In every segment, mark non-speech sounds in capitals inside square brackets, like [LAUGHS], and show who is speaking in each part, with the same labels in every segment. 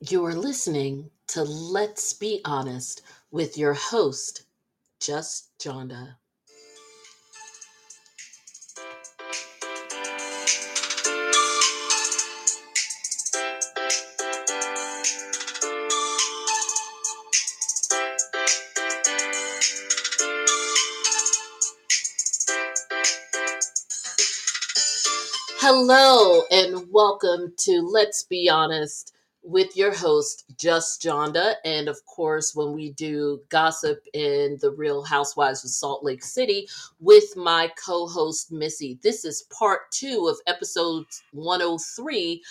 Speaker 1: You are listening to Let's Be Honest with your host, Just Jonda. Hello and welcome to Let's Be Honest with your host, Just Jonda. And of course, when we do gossip in the Real Housewives of Salt Lake City with my co host, Missy. This is part two of episode 103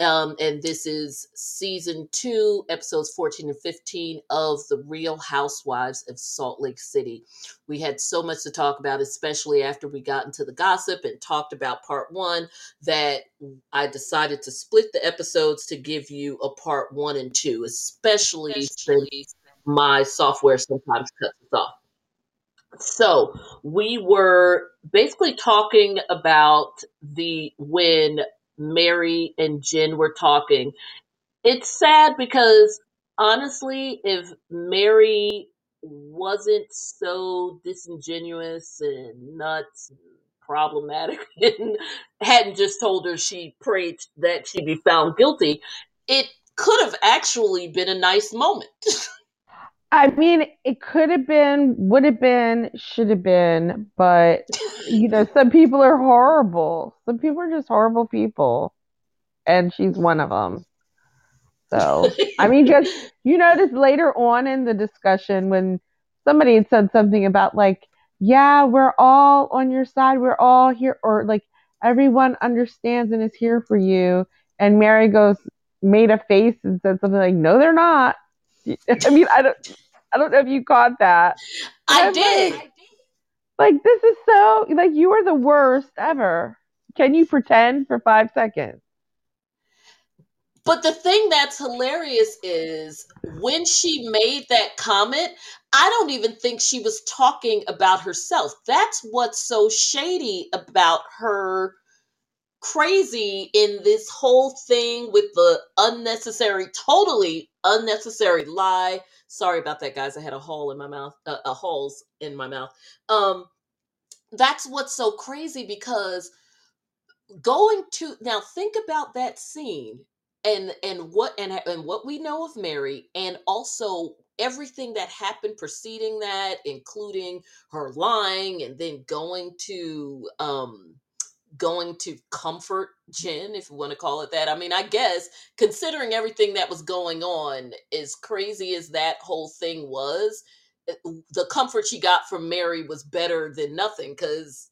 Speaker 1: um, and this is season two, episodes 14 and 15 of The Real Housewives of Salt Lake City. We had so much to talk about, especially after we got into the gossip and talked about part one, that I decided to split the episodes to give you a part one and two, especially since my software sometimes cuts us off. So we were basically talking about the when Mary and Jen were talking. It's sad because honestly, if Mary wasn't so disingenuous and nuts and problematic [LAUGHS] and hadn't just told her she prayed that she be found guilty, it could have actually been a nice moment. [LAUGHS]
Speaker 2: I mean, it could have been, would have been, should have been, but you know, [LAUGHS] some people are horrible. Some people are just horrible people, and she's one of them. So, I mean, [LAUGHS] just you notice later on in the discussion when somebody had said something about like, yeah, we're all on your side, we're all here, or like everyone understands and is here for you, and Mary goes made a face and said something like, no, they're not. I mean, I don't, I don't know if you caught that.
Speaker 1: I did.
Speaker 2: Like, like, this is so like you are the worst ever. Can you pretend for five seconds?
Speaker 1: But the thing that's hilarious is when she made that comment, I don't even think she was talking about herself. That's what's so shady about her crazy in this whole thing with the unnecessary, totally unnecessary lie. Sorry about that, guys. I had a hole in my mouth, uh, a holes in my mouth. Um, that's what's so crazy because going to now think about that scene and and what and and what we know of Mary and also everything that happened preceding that including her lying and then going to um going to comfort Jen, if you want to call it that. I mean, I guess considering everything that was going on, as crazy as that whole thing was, eh, the comfort she got from Mary was better than nothing because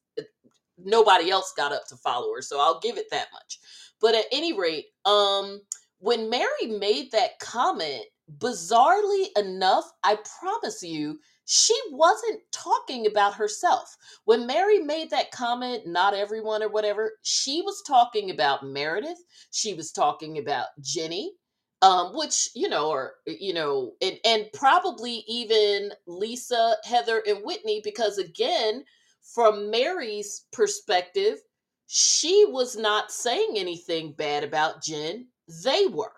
Speaker 1: nobody else got up to follow her. So I'll give it that much. But at any rate, um, when Mary made that comment, bizarrely enough, I promise you, she wasn't talking about herself. When Mary made that comment, not everyone or whatever, she was talking about Meredith. She was talking about Jenny, um, which, you know, or, you know, and, and probably even Lisa, Heather, and Whitney, because again, from Mary's perspective, she was not saying anything bad about Jen. They were.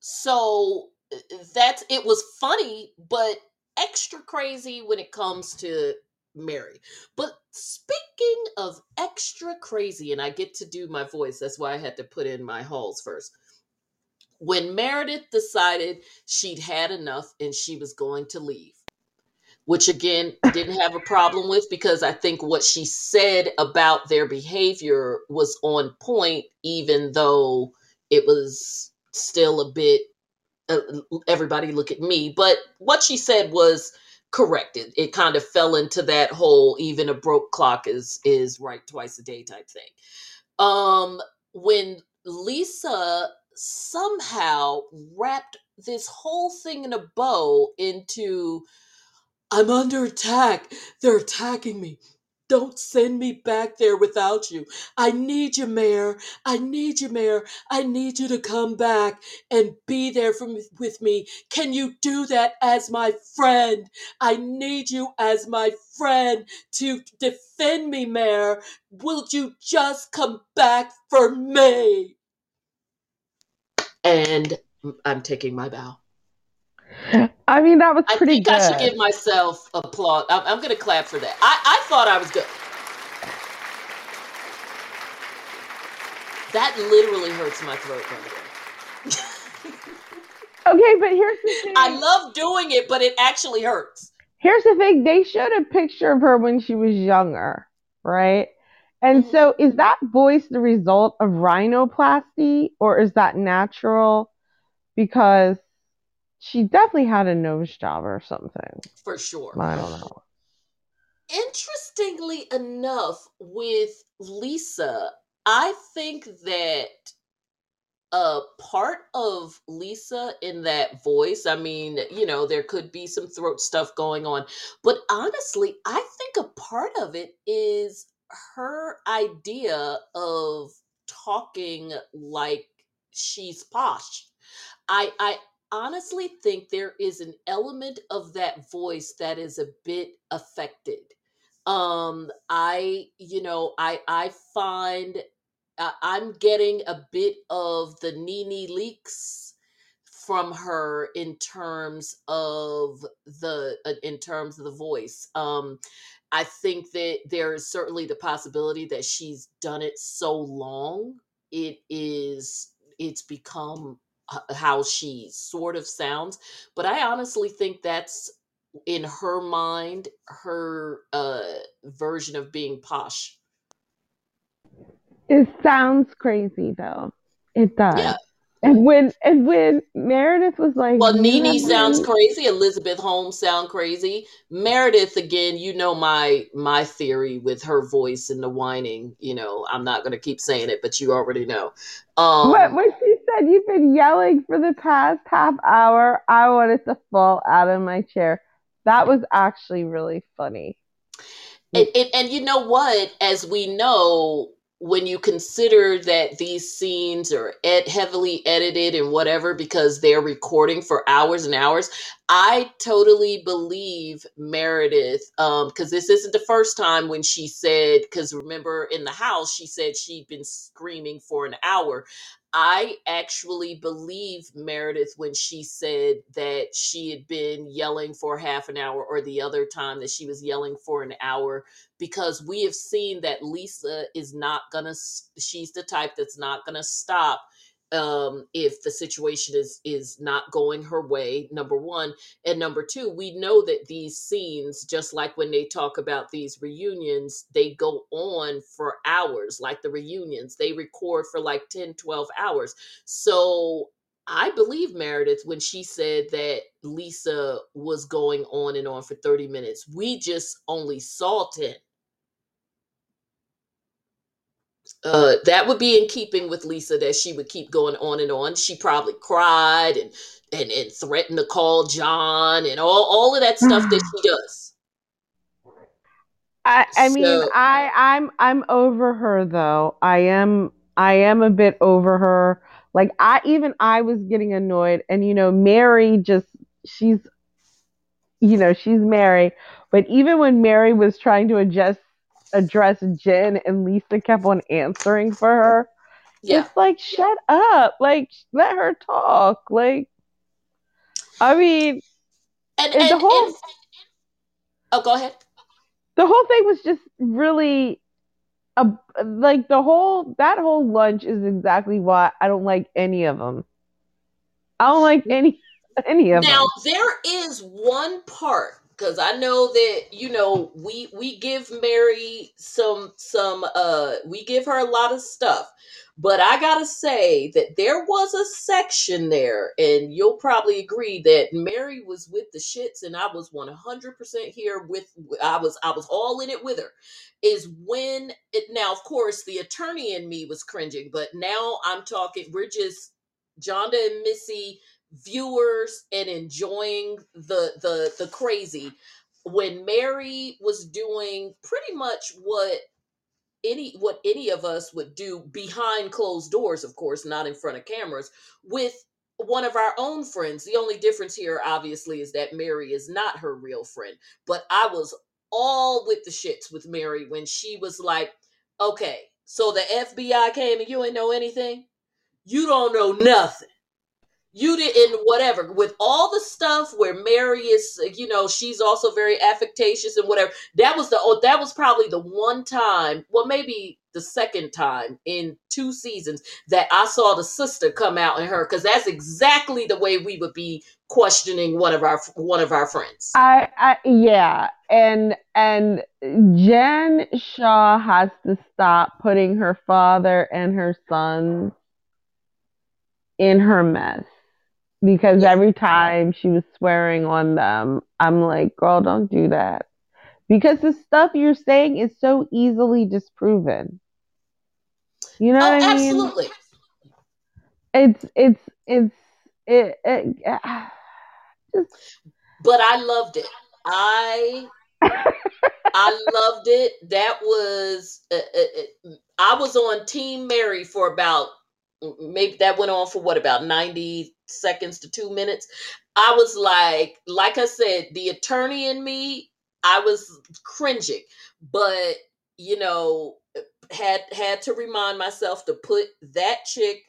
Speaker 1: So uh, that's it was funny, but extra crazy when it comes to Mary. But speaking of extra crazy, and I get to do my voice, that's why I had to put in my halls first. When Meredith decided she'd had enough and she was going to leave, which again didn't have a problem with because I think what she said about their behavior was on point, even though it was still a bit uh, everybody look at me but what she said was correct. It, it kind of fell into that whole even a broke clock is is right twice a day type thing. Um when lisa somehow wrapped this whole thing in a bow into i'm under attack. They're attacking me don't send me back there without you. I need you, Mayor. I need you, Mayor. I need you to come back and be there for me, with me. Can you do that as my friend? I need you as my friend to defend me, Mayor. Will you just come back for me? And I'm taking my bow.
Speaker 2: I mean, that was
Speaker 1: I
Speaker 2: pretty
Speaker 1: think
Speaker 2: good.
Speaker 1: I should give myself applause. I'm, I'm going to clap for that. I, I thought I was good. That literally hurts my throat, by the way. [LAUGHS]
Speaker 2: okay, but here's the thing.
Speaker 1: I love doing it, but it actually hurts.
Speaker 2: Here's the thing. They showed a picture of her when she was younger, right? And
Speaker 1: Mhm.
Speaker 2: so is that voice the result of rhinoplasty or is that natural? Because she definitely had a nose job or something.
Speaker 1: For sure.
Speaker 2: I don't know.
Speaker 1: Interestingly enough, with Lisa, I think that a part of Lisa in that voice, I mean, you know, there could be some throat stuff going on, but honestly, I think a part of it is her idea of talking like she's posh. I I honestly think there is an element of that voice that is a bit affected. Um I you know, I I find uh, I'm getting a bit of the Nene Leakes from her in terms of the uh, in terms of the voice. Um, I think that there is certainly the possibility that she's done it so long, it is it's become how she sort of sounds. But I honestly think that's in her mind her uh version of being posh.
Speaker 2: It sounds crazy though. It does.
Speaker 1: Yeah.
Speaker 2: And when and when Meredith was like,
Speaker 1: Well,
Speaker 2: "You
Speaker 1: Nene sounds crazy. Elizabeth Holmes sound crazy. Meredith, again, you know my my theory with her voice and the whining. You know, I'm not going to keep saying it, but you already know. Um,
Speaker 2: What she said you've been yelling for the past half hour, I wanted to fall out of my chair. That was actually really funny.
Speaker 1: and, and, and you know what? As we know, when you consider that these scenes are ed- heavily edited and whatever because they're recording for hours and hours, I totally believe Meredith um because this isn't the first time when she said because remember in the house she said she'd been screaming for an hour. I actually believe Meredith when she said that she had been yelling for half an hour or the other time that she was yelling for an hour because we have seen that Lisa is not gonna she's the type that's not gonna stop um if the situation is is not going her way number one and number two we know that these scenes just like when they talk about these reunions they go on for hours like the reunions they record for like 10 12 hours. So i believe meredith when she said that lisa was going on and on for 30 minutes we just only saw 10 uh, that would be in keeping with Lisa that she would keep going on and on. She probably cried and and, and threatened to call John and all, all of that stuff that she does.
Speaker 2: I I mean, I I'm I'm over her though. I am I am a bit over her. Like I even I was getting annoyed and you know, Mary just she's you know, she's Mary, but even when Mary was trying to adjust address Jen and Lisa kept on answering for her,
Speaker 1: Yeah.
Speaker 2: it's like shut up. Like let her talk. Like I mean,
Speaker 1: And,
Speaker 2: and
Speaker 1: and,
Speaker 2: the whole-
Speaker 1: and- oh, go ahead.
Speaker 2: the whole thing was just really a like the whole that whole lunch is exactly why I don't like any of them. I don't like any [LAUGHS] any of
Speaker 1: Now
Speaker 2: them.
Speaker 1: Now there is one part because I know that you know we we give Mary some some uh we give her a lot of stuff, but I gotta say that there was a section there, and you'll probably agree that Mary was with the shits, and I was one hundred percent here with I was I was all in it with her. Is when it now of course the attorney in me was cringing, but now I'm talking. We're just Jonda and Missy viewers and enjoying the the the crazy. When mary was doing pretty much what any what any of us would do behind closed doors of course not in front of cameras with one of our own friends. The only difference here obviously is that mary is not her real friend but i was all with the shits with mary when she was like okay so the fbi came and you ain't know anything? You don't know nothing you didn't whatever with all the stuff where mary is you know she's also very affectatious and whatever. That was the oh that was probably the one time well maybe the second time in two seasons that i saw the sister come out in her because that's exactly the way we would be questioning one of our one of our friends.
Speaker 2: I, I yeah, and and Jen Shah has to stop putting her father and her sons in her mess because
Speaker 1: yeah
Speaker 2: every time she was swearing on them, I'm like, girl, don't do that. Because the stuff you're saying is so easily disproven. You know
Speaker 1: oh
Speaker 2: what I mean?
Speaker 1: absolutely
Speaker 2: It's it's it's it, it [SIGHS] just
Speaker 1: but i loved it i [LAUGHS] I loved it. That was uh, uh, uh, I was on Team Mary for about maybe that went on for what about 90 seconds to 2 minutes. I was like like I said, the attorney in me, I was cringing. But, you know, had had to remind myself to put that chick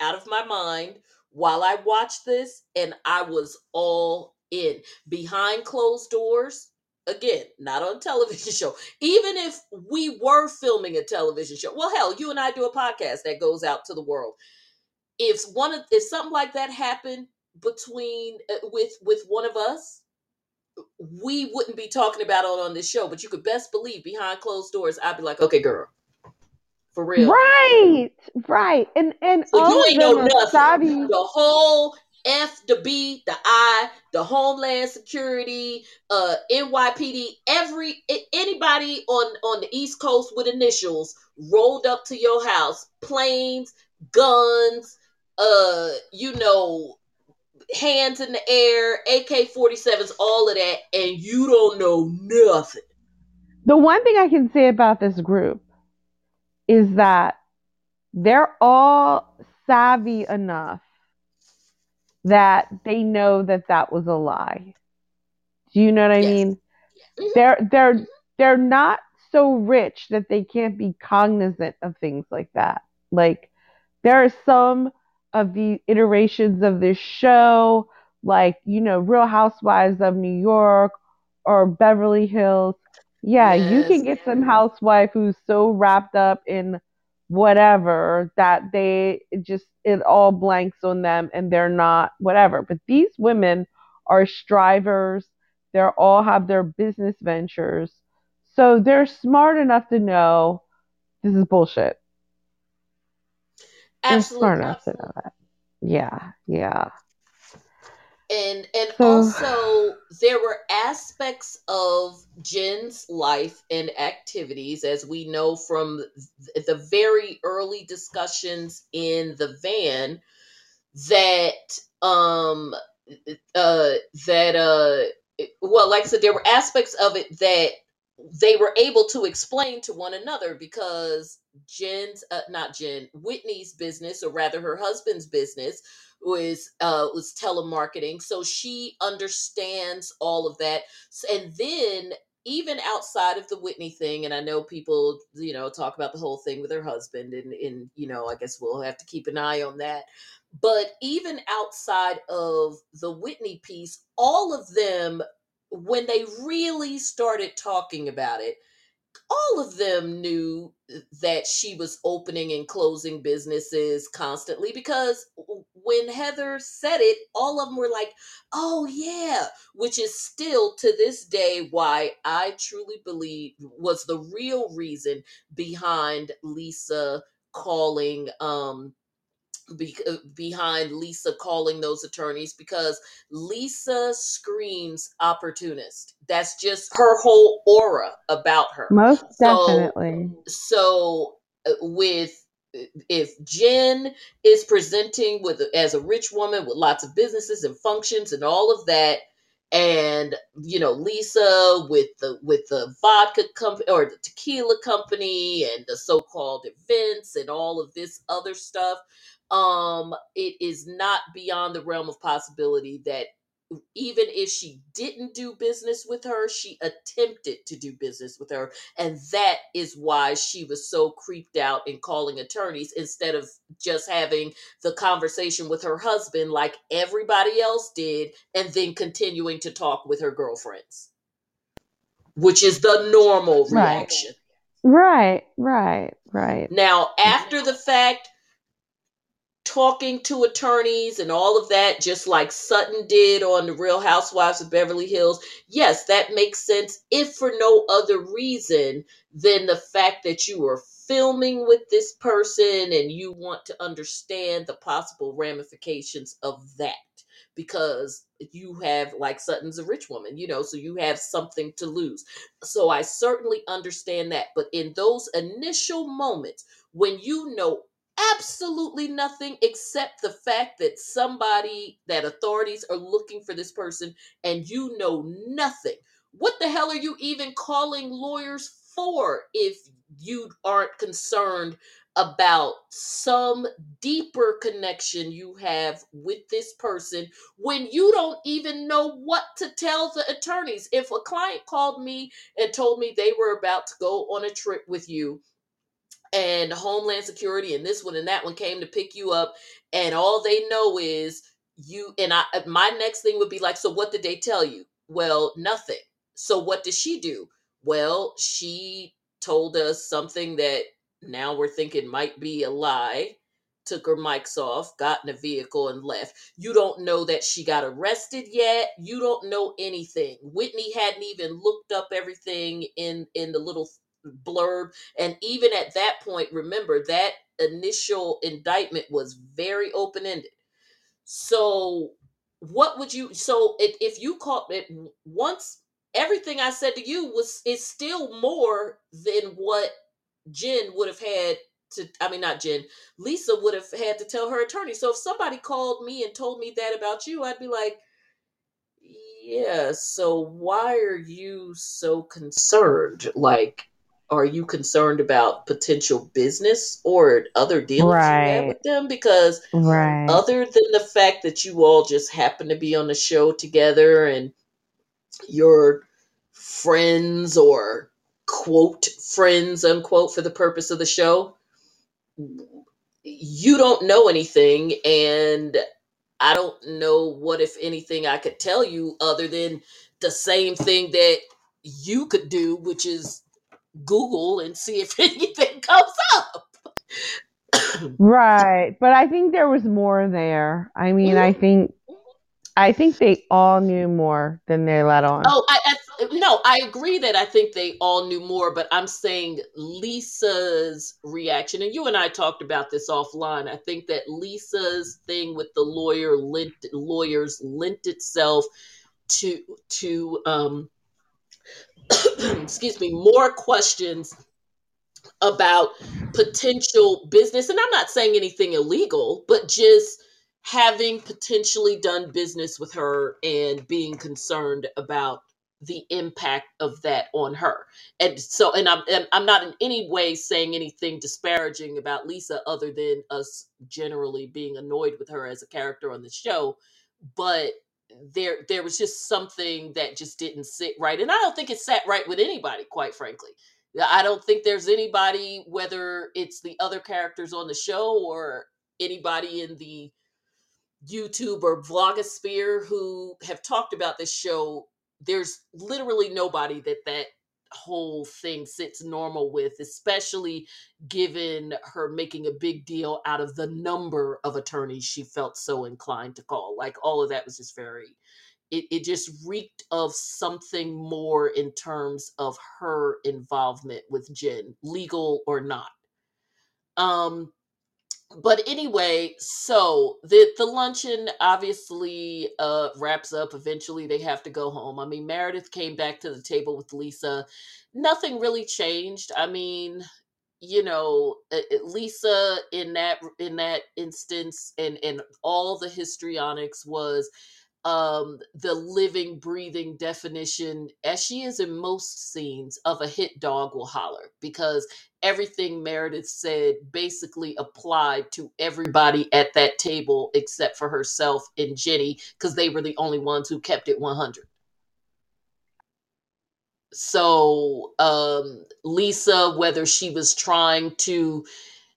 Speaker 1: out of my mind while I watched this and I was all in behind closed doors again not on a television [LAUGHS] show even if we were filming a television show well hell you and i do a podcast that goes out to the world. If one of if something like that happened between uh, with with one of us we wouldn't be talking about it on this show but you could best believe behind closed doors i'd be like okay girl for real.
Speaker 2: Right, right. And and
Speaker 1: so you
Speaker 2: all of
Speaker 1: ain't know nothing. the whole F, the B, the I, the Homeland Security, uh, NYPD, every anybody on on the East Coast with initials rolled up to your house, planes, guns, uh, you know, hands in the air, AK 47s, all of that, and you don't know nothing.
Speaker 2: The one thing I can say about this group is that they're all savvy enough that they know that that was a lie. Do you know what I
Speaker 1: Yes.
Speaker 2: mean?
Speaker 1: Mhm.
Speaker 2: They're they're they're not so rich that they can't be cognizant of things like that. Like there are some of the iterations of this show, like you know, Real Housewives of New York or Beverly Hills. Yeah, you can get some housewife who's so wrapped up in whatever that they it just it all blanks on them and they're not whatever. But these women are strivers. They all have their business ventures. So they're smart enough to know this is bullshit. They're smart
Speaker 1: Absolutely.
Speaker 2: enough to know that. Yeah, yeah.
Speaker 1: And and
Speaker 2: So [SIGHS]
Speaker 1: also there were aspects of Jen's life and activities as we know from th- the very early discussions in the van that um uh that uh well like I said there were aspects of it that they were able to explain to one another because Jen's uh, not Jen Whitney's business or rather her husband's business was uh was telemarketing so she understands all of that. And then even outside of the Whitney thing and I know people you know talk about the whole thing with her husband and and you know I guess we'll have to keep an eye on that. But even outside of the Whitney piece all of them when they really started talking about it all of them knew that she was opening and closing businesses constantly because when Heather said it, all of them were like, oh, yeah, which is still to this day why I truly believe was the real reason behind Lisa calling um be, uh, behind Lisa calling those attorneys because Lisa screams opportunist. That's just her whole aura about her.
Speaker 2: most
Speaker 1: So
Speaker 2: definitely.
Speaker 1: so uh, with if Jen is presenting with as a rich woman with lots of businesses and functions and all of that and you know Lisa with the with the vodka company or the tequila company and the so-called events and all of this other stuff um it is not beyond the realm of possibility that even if she didn't do business with her, she attempted to do business with her. And that is why she was so creeped out in calling attorneys instead of just having the conversation with her husband like everybody else did and then continuing to talk with her girlfriends, which is the normal
Speaker 2: Right.
Speaker 1: reaction.
Speaker 2: Right, right, right.
Speaker 1: Now, after the fact, talking to attorneys and all of that, just like Sutton did on The Real Housewives of Beverly Hills, yes, that makes sense, if for no other reason than the fact that you are filming with this person and you want to understand the possible ramifications of that. Because you have, like Sutton's a rich woman, you know, so you have something to lose. So I certainly understand that. But in those initial moments, when you know absolutely nothing except the fact that somebody, that authorities are looking for this person and you know nothing. What the hell are you even calling lawyers for if you aren't concerned about some deeper connection you have with this person when you don't even know what to tell the attorneys? If a client called me and told me they were about to go on a trip with you, and Homeland Security and this one and that one came to pick you up, and all they know is you and I. uh, My next thing would be like, so what did they tell you? Well, nothing. So what did she do? Well, she told us something that now we're thinking might be a lie. Took her mics off, got in a vehicle, and left. You don't know that she got arrested yet. You don't know anything. Whitney hadn't even looked up everything in in the little blurb and even at that point, remember that initial indictment was very open ended. So, what would you? So, if, if you caught it once, everything I said to you was is still more than what Jen would have had to. I mean, not Jen. Lisa would have had to tell her attorney. So, if somebody called me and told me that about you, I'd be like, yeah. So, why are you so concerned? Like are you concerned about potential business or other dealings you have with them? Because
Speaker 2: right.
Speaker 1: other than the fact that you all just happen to be on the show together and you're friends or quote friends unquote for the purpose of the show, you don't know anything and I don't know what if anything I could tell you other than the same thing that you could do, which is Google and see if [LAUGHS] anything comes up. [COUGHS]
Speaker 2: Right. But I think there was more there. I mean, I
Speaker 1: Mhm.
Speaker 2: think I think they all knew more than they let on.
Speaker 1: Oh, I, I no, I agree that I think they all knew more, but I'm saying Lisa's reaction, and you and I talked about this offline. I think that Lisa's thing with the lawyer lent lawyers lent itself to to um [CLEARS THROAT] excuse me more questions about potential business. And i'm not saying anything illegal but just having potentially done business with her and being concerned about the impact of that on her. And so and i'm and i'm not in any way saying anything disparaging about lisa other than us generally being annoyed with her as a character on the show but there there was just something that just didn't sit right and i don't think it sat right with anybody quite frankly I don't think there's anybody, whether it's the other characters on the show or anybody in the YouTube or vlogosphere who have talked about this show. There's literally nobody that that whole thing sits normal with, especially given her making a big deal out of the number of attorneys she felt so inclined to call. Like all of that was just very it, it just reeked of something more in terms of her involvement with Jen, legal or not. Um, but anyway, so the the luncheon obviously uh wraps up. Eventually, they have to go home. I mean, Meredith came back to the table with Lisa. Nothing really changed. I mean, you know, Lisa in that in that instance, and and all the histrionics was um, the living, breathing definition, as she is in most scenes, of a hit dog will holler because everything Meredith said basically applied to everybody at that table except for herself and Jenny because they were the only ones who kept it 100. So, um, Lisa, whether she was trying to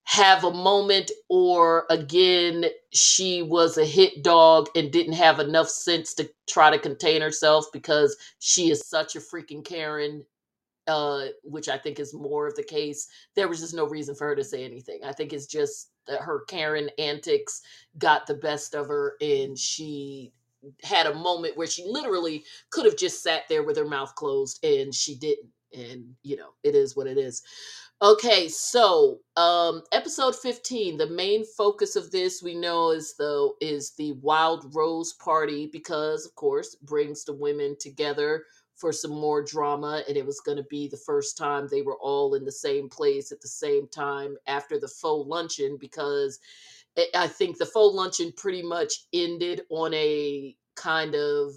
Speaker 1: have a moment or again she was a hit dog and didn't have enough sense to try to contain herself because she is such a freaking karen uh which i think is more of the case there was just no reason for her to say anything. I think it's just that her karen antics got the best of her and she had a moment where she literally could have just sat there with her mouth closed and she didn't. And you know it is what it is Okay, so um episode 15, the main focus of this we know is the is the Wild Rose party because of course brings the women together for some more drama and it was going to be the first time they were all in the same place at the same time after the faux luncheon because it, I think the faux luncheon pretty much ended on a kind of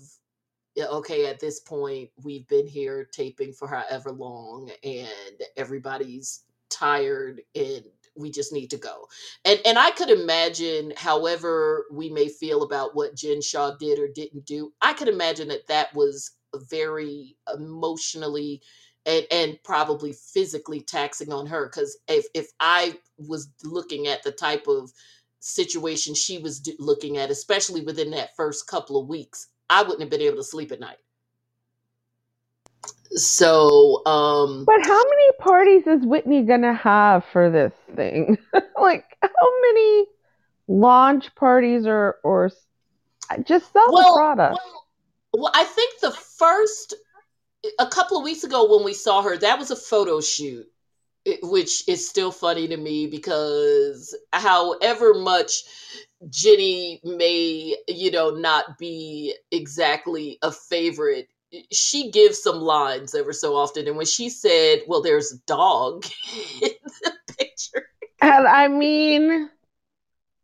Speaker 1: okay, at this point, we've been here taping for however long, and everybody's tired, and we just need to go. And and I could imagine, however we may feel about what Jen Shah did or didn't do, I could imagine that that was very emotionally and and probably physically taxing on her. Because if if I was looking at the type of situation she was looking at, especially within that first couple of weeks, I wouldn't have been able to sleep at night. So, um,
Speaker 2: But how many parties is Whitney gonna have for this thing? [LAUGHS] like, how many launch parties or or just sell the product?
Speaker 1: well, well, I think the first a couple of weeks ago when we saw her, that was a photo shoot, it- which is still funny to me because however much Jenny may, you know, not be exactly a favorite. She gives some lines ever so often. And when she said, Well, there's a dog [LAUGHS] in the picture.
Speaker 2: And I mean,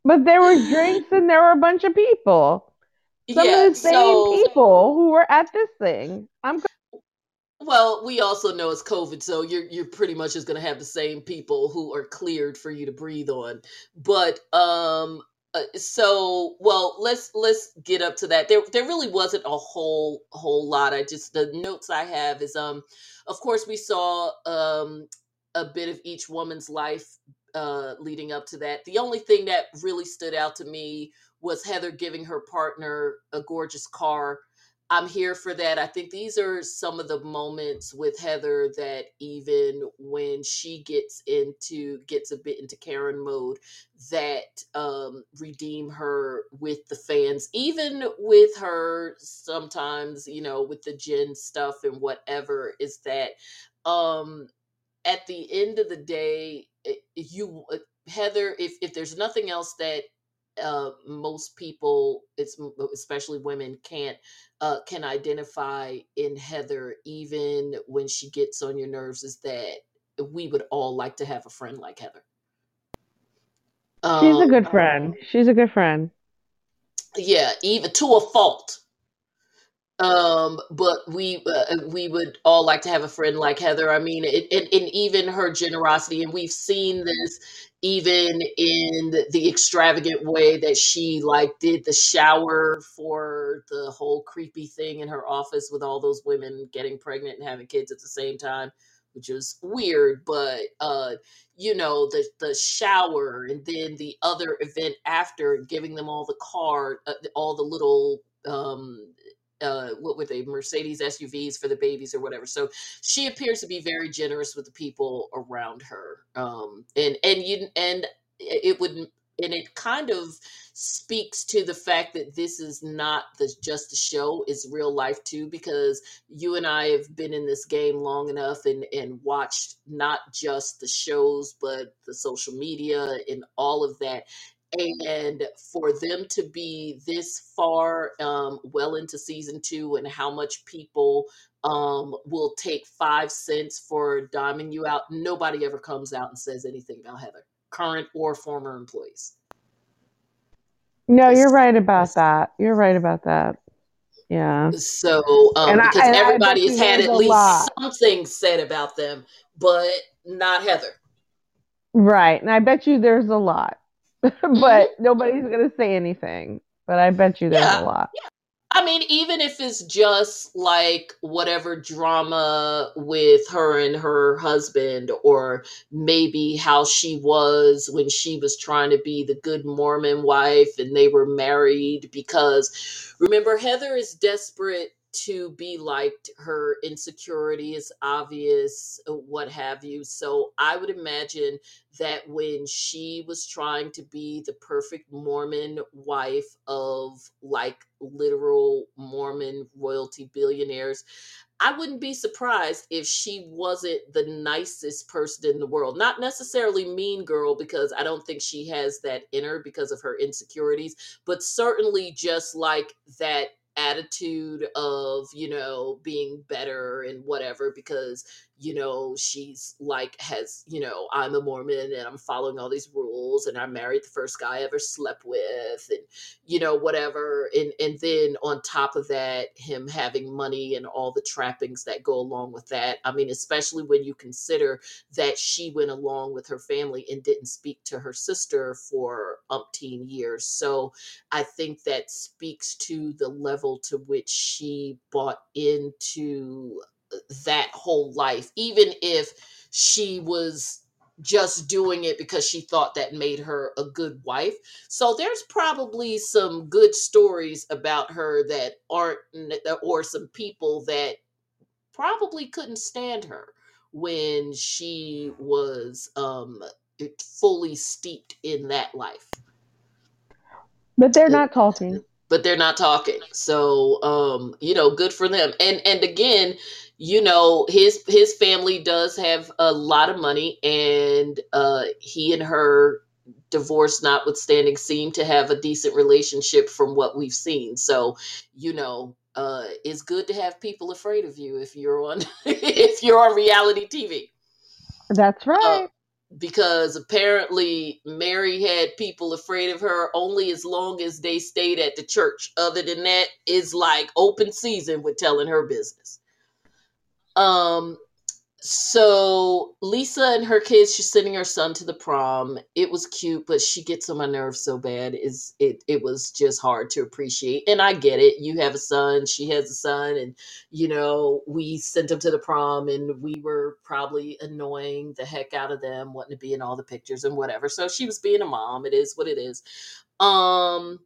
Speaker 2: but there were drinks and there were a bunch of people. Some
Speaker 1: yeah,
Speaker 2: of the same
Speaker 1: so
Speaker 2: people who were at this thing. I'm
Speaker 1: well, we also know it's COVID, so you're you're pretty much just gonna have the same people who are cleared for you to breathe on. But um uh, so well let's let's get up to that. There there really wasn't a whole whole lot. I just the notes i have is um of course we saw um a bit of each woman's life uh leading up to that. The only thing that really stood out to me was heather giving her partner a gorgeous car I'm here for that. I think these are some of the moments with Heather that even when she gets into gets a bit into Karen mode, that um, redeem her with the fans, even with her sometimes, you know, with the Jen stuff and whatever. Is that um, at the end of the day, it, you uh, Heather, if if there's nothing else that uh, most people, it's especially women, can't uh, can identify in Heather, even when she gets on your nerves, is that we would all like to have a friend like Heather.
Speaker 2: She's a
Speaker 1: Um,
Speaker 2: good friend. She's a good friend.
Speaker 1: yeah, even to a fault. Um, but we uh, we would all like to have a friend like Heather. I mean, it, it, and even her generosity, and we've seen this even in the, extravagant way that she like did the shower for the whole creepy thing in her office with all those women getting pregnant and having kids at the same time, which is weird. But uh, you know, the the shower, and then the other event after, giving them all the card, uh, all the little um uh what were they mercedes suvs for the babies or whatever. So she appears to be very generous with the people around her um and and you and it would and it kind of speaks to the fact that this is not the just a show it's real life too because you and i have been in this game long enough and and watched not just the shows but the social media and all of that and for them to be this far um, well into season two and how much people um, will take five cents for diming you out nobody ever comes out and says anything about heather current or former employees
Speaker 2: No, you're right about that. You're right about that. Yeah.
Speaker 1: So, um, because I, everybody has had at least something said about them, but not Heather.
Speaker 2: Right. And I bet you there's a lot, [LAUGHS] but nobody's going to say anything. But I bet you there's yeah. a lot.
Speaker 1: Yeah. I mean, even if it's just like whatever drama with her and her husband, or maybe how she was when she was trying to be the good Mormon wife and they were married, because remember, Heather is desperate to be liked. Her insecurity is obvious, uh, what have you. So I would imagine that when she was trying to be the perfect Mormon wife of like literal Mormon royalty billionaires, I wouldn't be surprised if she wasn't the nicest person in the world. Not necessarily mean girl, because I don't think she has that inner because of her insecurities, but certainly just like that attitude of you know being better and whatever because you know she's like has you know i'm a mormon and i'm following all these rules and i married the first guy i ever slept with and you know whatever. And and then on top of that him having money and all the trappings that go along with that. I mean especially when you consider that she went along with her family and didn't speak to her sister for umpteen years. So i think that speaks to the level to which she bought into that whole life, even if she was just doing it because she thought that made her a good wife. So there's probably some good stories about her that aren't, or some people that probably couldn't stand her when she was um, fully steeped in that life.
Speaker 2: But they're not talking.
Speaker 1: But they're not talking. So um, you know, good for them. And and again, you know his his family does have a lot of money and uh he and her divorce notwithstanding seem to have a decent relationship from what we've seen so you know uh it's good to have people afraid of you if you're on [LAUGHS] if you're on reality tv
Speaker 2: that's uh, right uh,
Speaker 1: because apparently Mary had people afraid of her only as long as they stayed at the church. Other than that, is like open season with telling her business. Um, so Lisa and her kids, she's sending her son to the prom. It was cute, but she gets on my nerves so bad. Is it? It was just hard to appreciate, and I get it. You have a son, she has a son, and you know we sent them to the prom, and we were probably annoying the heck out of them, wanting to be in all the pictures and whatever. So she was being a mom. It is what it is. Um,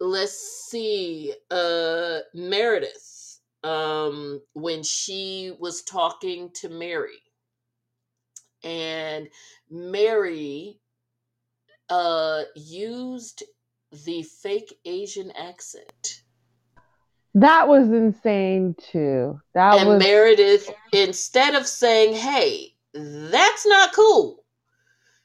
Speaker 1: let's see. Uh, Meredith um, when she was talking to Mary. And Mary uh, used the fake Asian accent.
Speaker 2: That was insane too. That
Speaker 1: and
Speaker 2: was
Speaker 1: Meredith, instead of saying, "Hey, that's not cool,"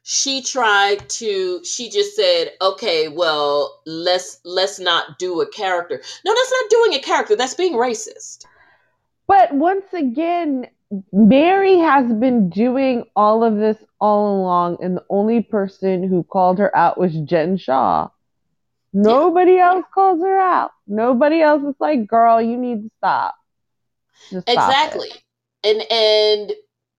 Speaker 1: she tried to she just said okay well let's let's not do a character. No that's not doing a character that's being racist.
Speaker 2: But once again mary has been doing all of this all along and the only person who called her out was jen shah. Nobody yeah. else calls her out. Nobody else is like girl you need to stop.
Speaker 1: Just exactly. Stop and and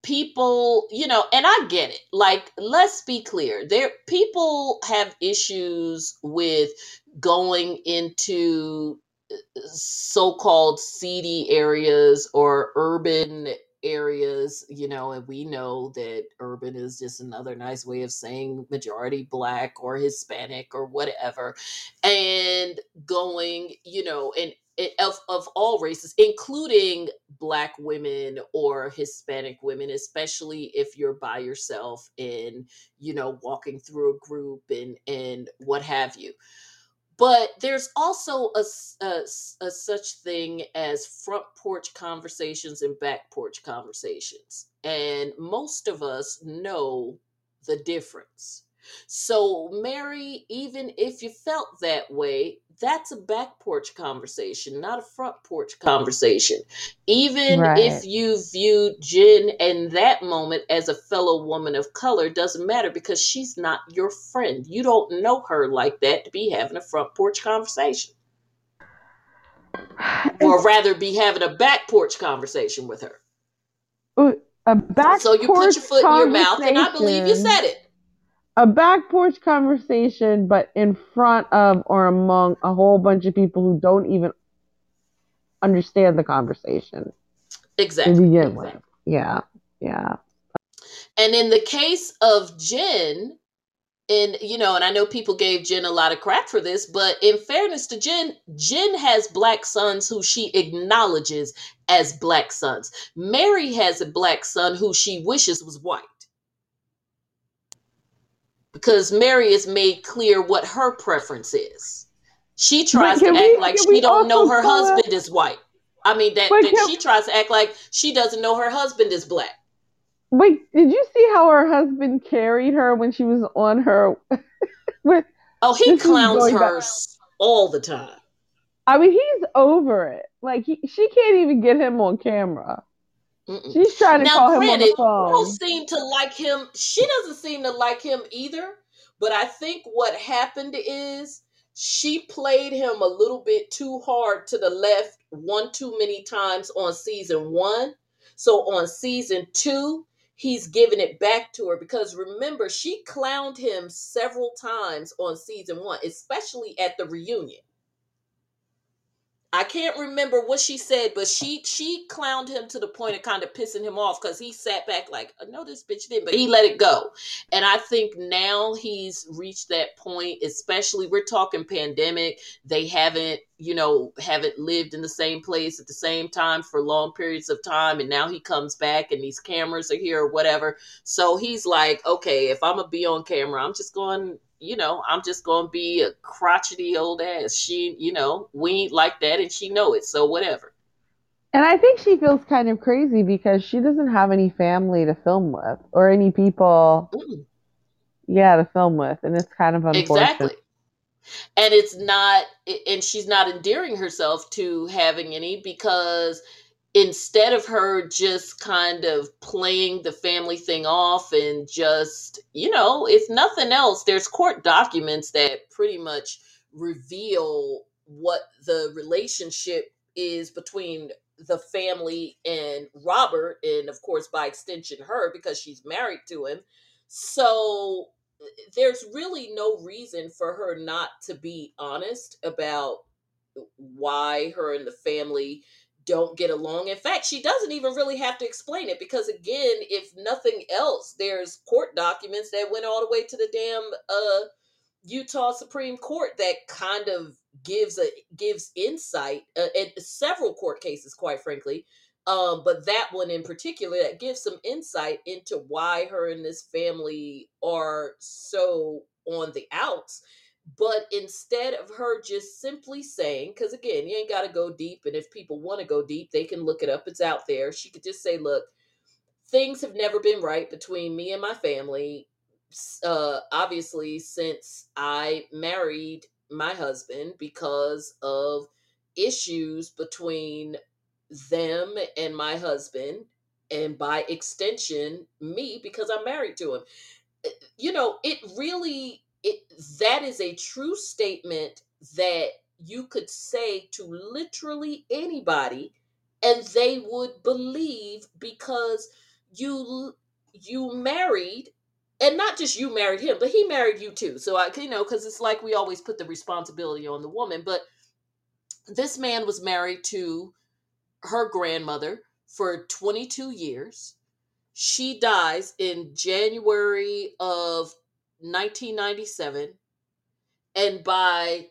Speaker 1: people, you know, and I get it. Like, let's be clear. There people have issues with going into uh, so-called seedy areas or urban areas, you know, and we know that urban is just another nice way of saying majority black or Hispanic or whatever, and going, you know, and of, of all races, including Black women or Hispanic women, especially if you're by yourself and, you know, walking through a group and, and what have you. But there's also a, a, a such thing as front porch conversations and back porch conversations. And most of us know the difference. So, Mary, even if you felt that way, that's a back porch conversation, not a front porch conversation. Even right. if you view Jen in that moment as a fellow woman of color, doesn't matter because she's not your friend. You don't know her like that to be having a front porch conversation. [SIGHS] or rather be having a back porch conversation with her.
Speaker 2: A back
Speaker 1: so you put your foot in your mouth, and I believe you said it.
Speaker 2: A back porch conversation, but in front of or among a whole bunch of people who don't even understand the conversation.
Speaker 1: Exactly.
Speaker 2: To begin
Speaker 1: exactly.
Speaker 2: with. Yeah. Yeah.
Speaker 1: And in the case of Jen, and you know, and I know people gave Jen a lot of crap for this, but in fairness to Jen, Jen has black sons who she acknowledges as black sons. Mary has a black son who she wishes was white. Because Mary has made clear what her preference is. She tries to we, act like she don't know her husband is white. I mean that, that she tries to act like she doesn't know her husband is black.
Speaker 2: Wait, did you see how her husband carried her when she was on her? [LAUGHS]
Speaker 1: with, oh, he clowns her back. all the time.
Speaker 2: I mean, he's over it. Like he, she can't even get him on camera. Mm-mm. She's trying to now, call granted, him on the phone.
Speaker 1: Don't seem to like him. She doesn't seem to like him either. But I think what happened is she played him a little bit too hard to the left one too many times on season one. So on season two, he's giving it back to her because remember, she clowned him several times on season one, especially at the reunion. I can't remember what she said, but she she clowned him to the point of kind of pissing him off because he sat back like, know this bitch did, but he let it go. And I think now he's reached that point, especially we're talking pandemic. They haven't, you know, haven't lived in the same place at the same time for long periods of time. And now he comes back and these cameras are here or whatever. So he's like, okay, if I'm gonna be on camera, I'm just going you know, I'm just gonna be a crotchety old ass. She, you know, we ain't like that, and she know it. So whatever.
Speaker 2: And I think she feels kind of crazy because she doesn't have any family to film with or any people, mm. yeah, to film with, and it's kind of unfortunate. Exactly.
Speaker 1: And it's not, and she's not endearing herself to having any because instead of her just kind of playing the family thing off and just, you know, if nothing else, there's court documents that pretty much reveal what the relationship is between the family and Robert, and of course, by extension, her, because she's married to him. So there's really no reason for her not to be honest about why her and the family don't get along. In fact, she doesn't even really have to explain it because, again, if nothing else, there's court documents that went all the way to the damn uh, Utah Supreme Court that kind of gives a gives insight uh, in several court cases, quite frankly. Um, but that one in particular that gives some insight into why her and this family are so on the outs but instead of her just simply saying, because again, you ain't got to go deep. And if people want to go deep, they can look it up. It's out there. She could just say, look, things have never been right between me and my family. Uh, obviously, since I married my husband because of issues between them and my husband, and by extension, me because I'm married to him. Eh, you know, it really it that is a true statement that you could say to literally anybody and they would believe because you you married and not just you married him but he married you too. So i you know because it's like we always put the responsibility on the woman but this man was married to her grandmother for 22 years. She dies in january of 1997 and by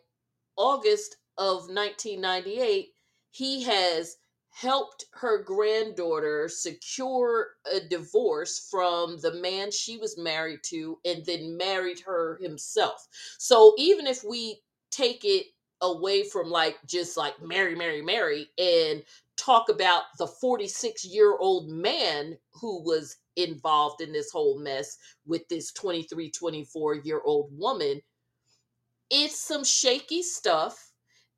Speaker 1: August of 1998 he has helped her granddaughter secure a divorce from the man she was married to and then married her himself. So even if we take it away from like just like Mary, Mary, Mary and talk about the 46 year old man who was involved in this whole mess with this 23, 24 year old woman. It's some shaky stuff.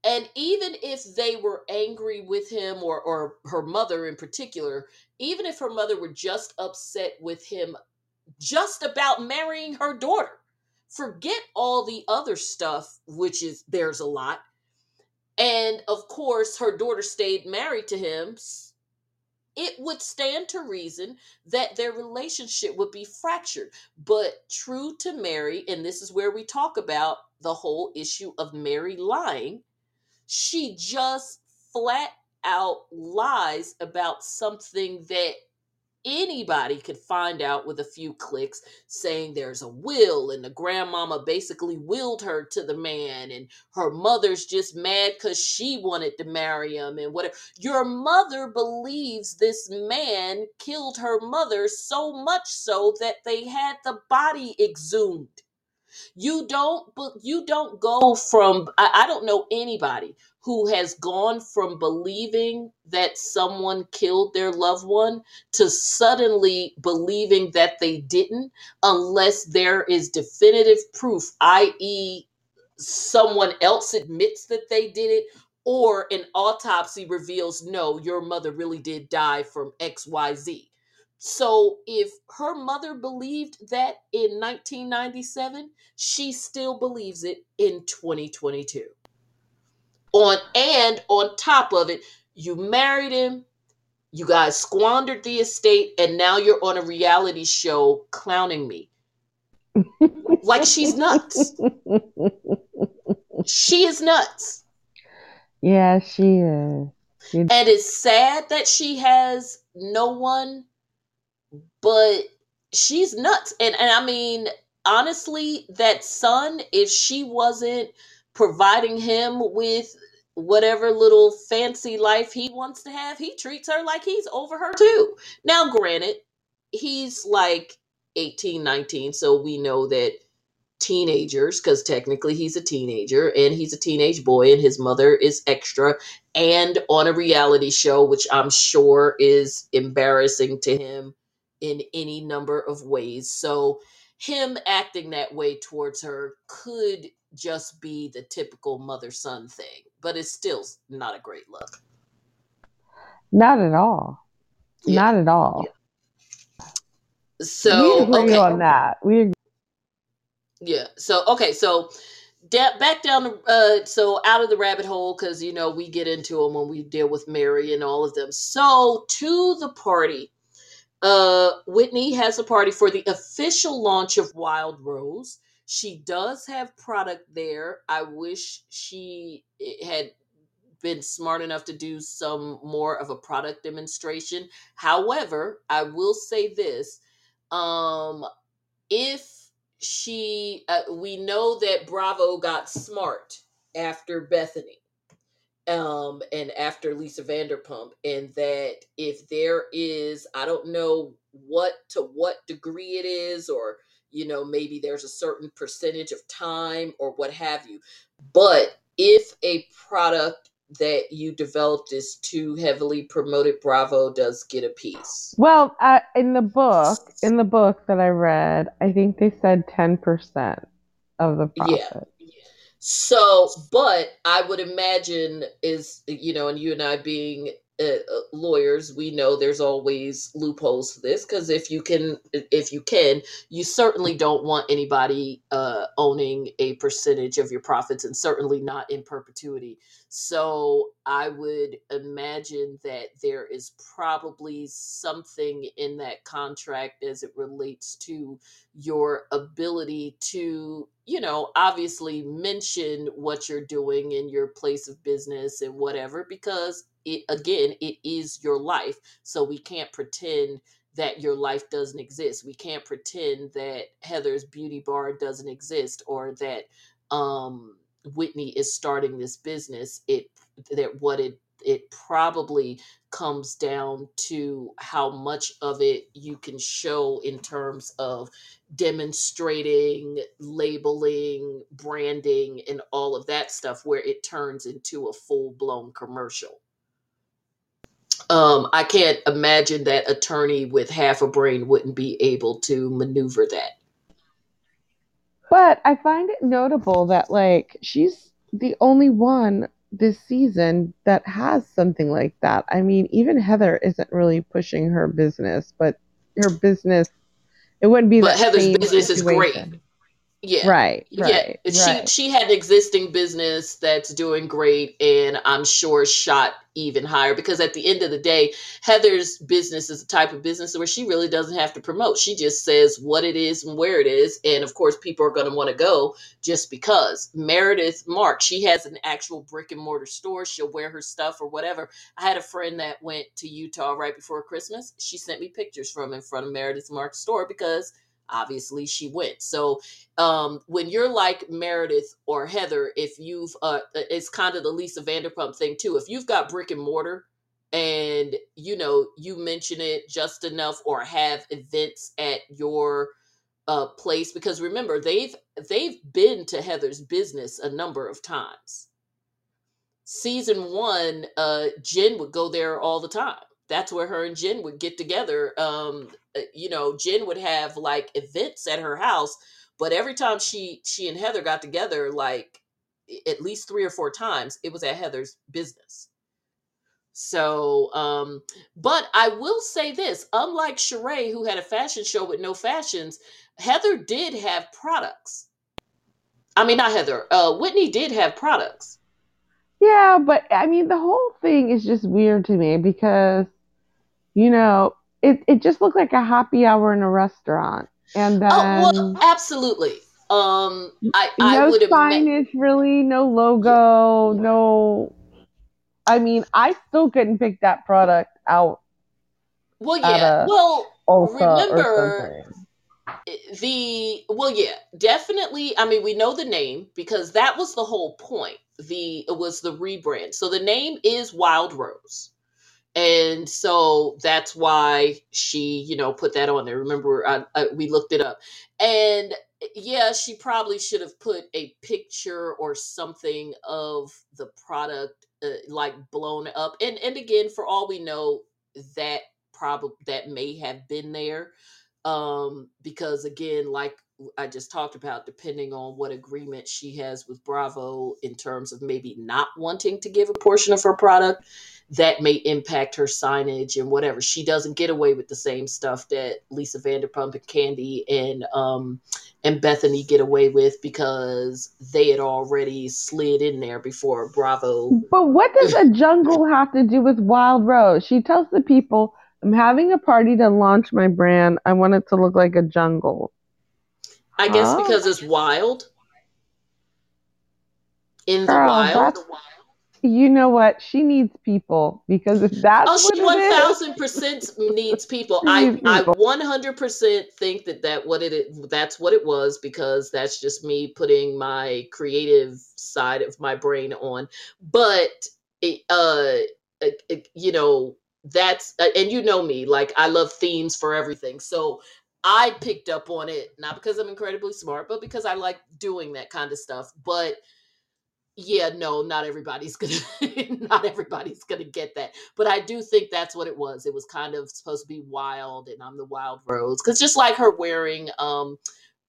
Speaker 1: And even if they were angry with him or, or her mother in particular, even if her mother were just upset with him just about marrying her daughter, forget all the other stuff, which is there's a lot. And of course, her daughter stayed married to him. It would stand to reason that their relationship would be fractured. But true to Mary, and this is where we talk about the whole issue of Mary lying, she just flat out lies about something that anybody could find out with a few clicks saying there's a will and the grandmama basically willed her to the man and her mother's just mad because she wanted to marry him and whatever. Your mother believes this man killed her mother so much so that they had the body exhumed you don't but you don't go from I, I don't know anybody who has gone from believing that someone killed their loved one to suddenly believing that they didn't unless there is definitive proof i.e someone else admits that they did it or an autopsy reveals no your mother really did die from xyz so if her mother believed that in 1997, she still believes it in 2022. On and on top of it, you married him, you guys squandered the estate, and now you're on a reality show clowning me. like she's nuts. she is nuts.
Speaker 2: Yeah, she is.
Speaker 1: She... And it's sad that she has no one but she's nuts. And and I mean, honestly, that son, if she wasn't providing him with whatever little fancy life he wants to have, he treats her like he's over her too. Now, granted, he's like 18, 19, so we know that teenagers, because technically he's a teenager and he's a teenage boy, and his mother is extra and on a reality show, which I'm sure is embarrassing to him in any number of ways. So, him acting that way towards her could just be the typical mother son thing, but it's still not a great look.
Speaker 2: Not at all. Yeah. Not at all.
Speaker 1: Yeah. So,
Speaker 2: we agree
Speaker 1: okay.
Speaker 2: on that. We agree.
Speaker 1: Yeah. So, okay. So, da- back down, uh, so out of the rabbit hole, because, you know, we get into them when we deal with Mary and all of them. So, to the party uh, Whitney has a party for the official launch of Wild Rose. She does have product there. I wish she had been smart enough to do some more of a product demonstration. However, I will say this. Um, if she, uh, we know that Bravo got smart after Bethenny um and after Lisa Vanderpump and that if there is I don't know what to what degree it is or you know maybe there's a certain percentage of time or what have you but if a product that you developed is too heavily promoted bravo does get a piece.
Speaker 2: Well uh, in the book in the book that i read i think they said 10% of the profit. yeah
Speaker 1: so, but I would imagine is you know, and you and I being uh, uh lawyers, we know there's always loopholes to this because if you can, if you can, you certainly don't want anybody uh, owning a percentage of your profits, and certainly not in perpetuity. So, I would imagine that there is probably something in that contract as it relates to your ability to you know, obviously mention what you're doing in your place of business and whatever, because it, again, it is your life. So we can't pretend that your life doesn't exist. We can't pretend that Heather's beauty bar doesn't exist or that um, Whitney is starting this business. It that what it it probably comes down to how much of it you can show in terms of demonstrating, labeling, branding, and all of that stuff, where it turns into a full blown commercial. Um, I can't imagine that attorney with half a brain wouldn't be able to maneuver that.
Speaker 2: But I find it notable that, like, she's the only one this season that has something like that. I mean, even Heather isn't really pushing her business, but her business it wouldn't be
Speaker 1: But Heather's business situation. is great. Yeah.
Speaker 2: Right,
Speaker 1: Yeah.
Speaker 2: right,
Speaker 1: She
Speaker 2: right.
Speaker 1: she had an existing business that's doing great and I'm sure shot even higher because at the end of the day, Heather's business is the type of business where she really doesn't have to promote. She just says what it is and where it is. And of course, people are going to want to go just because. Meredith Marks, she has an actual brick and mortar store. She'll wear her stuff or whatever. I had a friend that went to Utah right before Christmas. She sent me pictures from in front of Meredith Mark's store because obviously she went. So um, when you're like Meredith or Heather, if you've, uh, it's kind of the Lisa Vanderpump thing too. If you've got brick and mortar and you know you mention it just enough or have events at your uh, place, because remember they've they've been to Heather's business a number of times. Season one, uh, Jen would go there all the time. That's where her and Jen would get together. Um, uh, you know, Jen would have like events at her house but every time she she and Heather got together, like at least three or four times, it was at Heather's business. So, um, but I will say this: unlike Sheree, who had a fashion show with no fashions, Heather did have products. I mean, not Heather. Uh, Whitney did have products.
Speaker 2: Yeah, but I mean, the whole thing is just weird to me because, you know, it, it just looked like a happy hour in a restaurant. And then.
Speaker 1: Oh well, absolutely. Um, I I
Speaker 2: no signage really, no logo, no. I mean, I still couldn't pick that product out
Speaker 1: Well, yeah.
Speaker 2: a
Speaker 1: Well, remember the well yeah definitely i mean we know the name because that was the whole point the it was the rebrand so the name is wild rose and so that's why she you know put that on there. Remember I, I, we looked it up. And yeah she probably should have put a picture or something of the product uh, like blown up. And and again for all we know that probably that may have been there um because again like i just talked about depending on what agreement she has with bravo in terms of maybe not wanting to give a portion of her product that may impact her signage and whatever she doesn't get away with the same stuff that lisa vanderpump and Kandi and um and Bethenny get away with because they had already slid in there before bravo
Speaker 2: But what does a [LAUGHS] jungle have to do with Wild Rose? She tells the people, I'm having a party to launch my brand. I want it to look like a jungle.
Speaker 1: I guess
Speaker 2: Huh?
Speaker 1: because it's wild in the
Speaker 2: Girl,
Speaker 1: wild
Speaker 2: that's you know what? She needs people because if that's
Speaker 1: Oh, she
Speaker 2: it
Speaker 1: one
Speaker 2: is,
Speaker 1: thousand percent needs people. I I one hundred percent think that that what it that's what it was because that's just me putting my creative side of my brain on. But it, uh, it- it- you know that's uh, and you know me like I love themes for everything. So I picked up on it not because I'm incredibly smart, but because I like doing that kind of stuff. But yeah no not everybody's [LAUGHS] gonna not everybody's gonna get that but i do think that's what it was it was kind of supposed to be wild and i'm the wild rose because just like her wearing um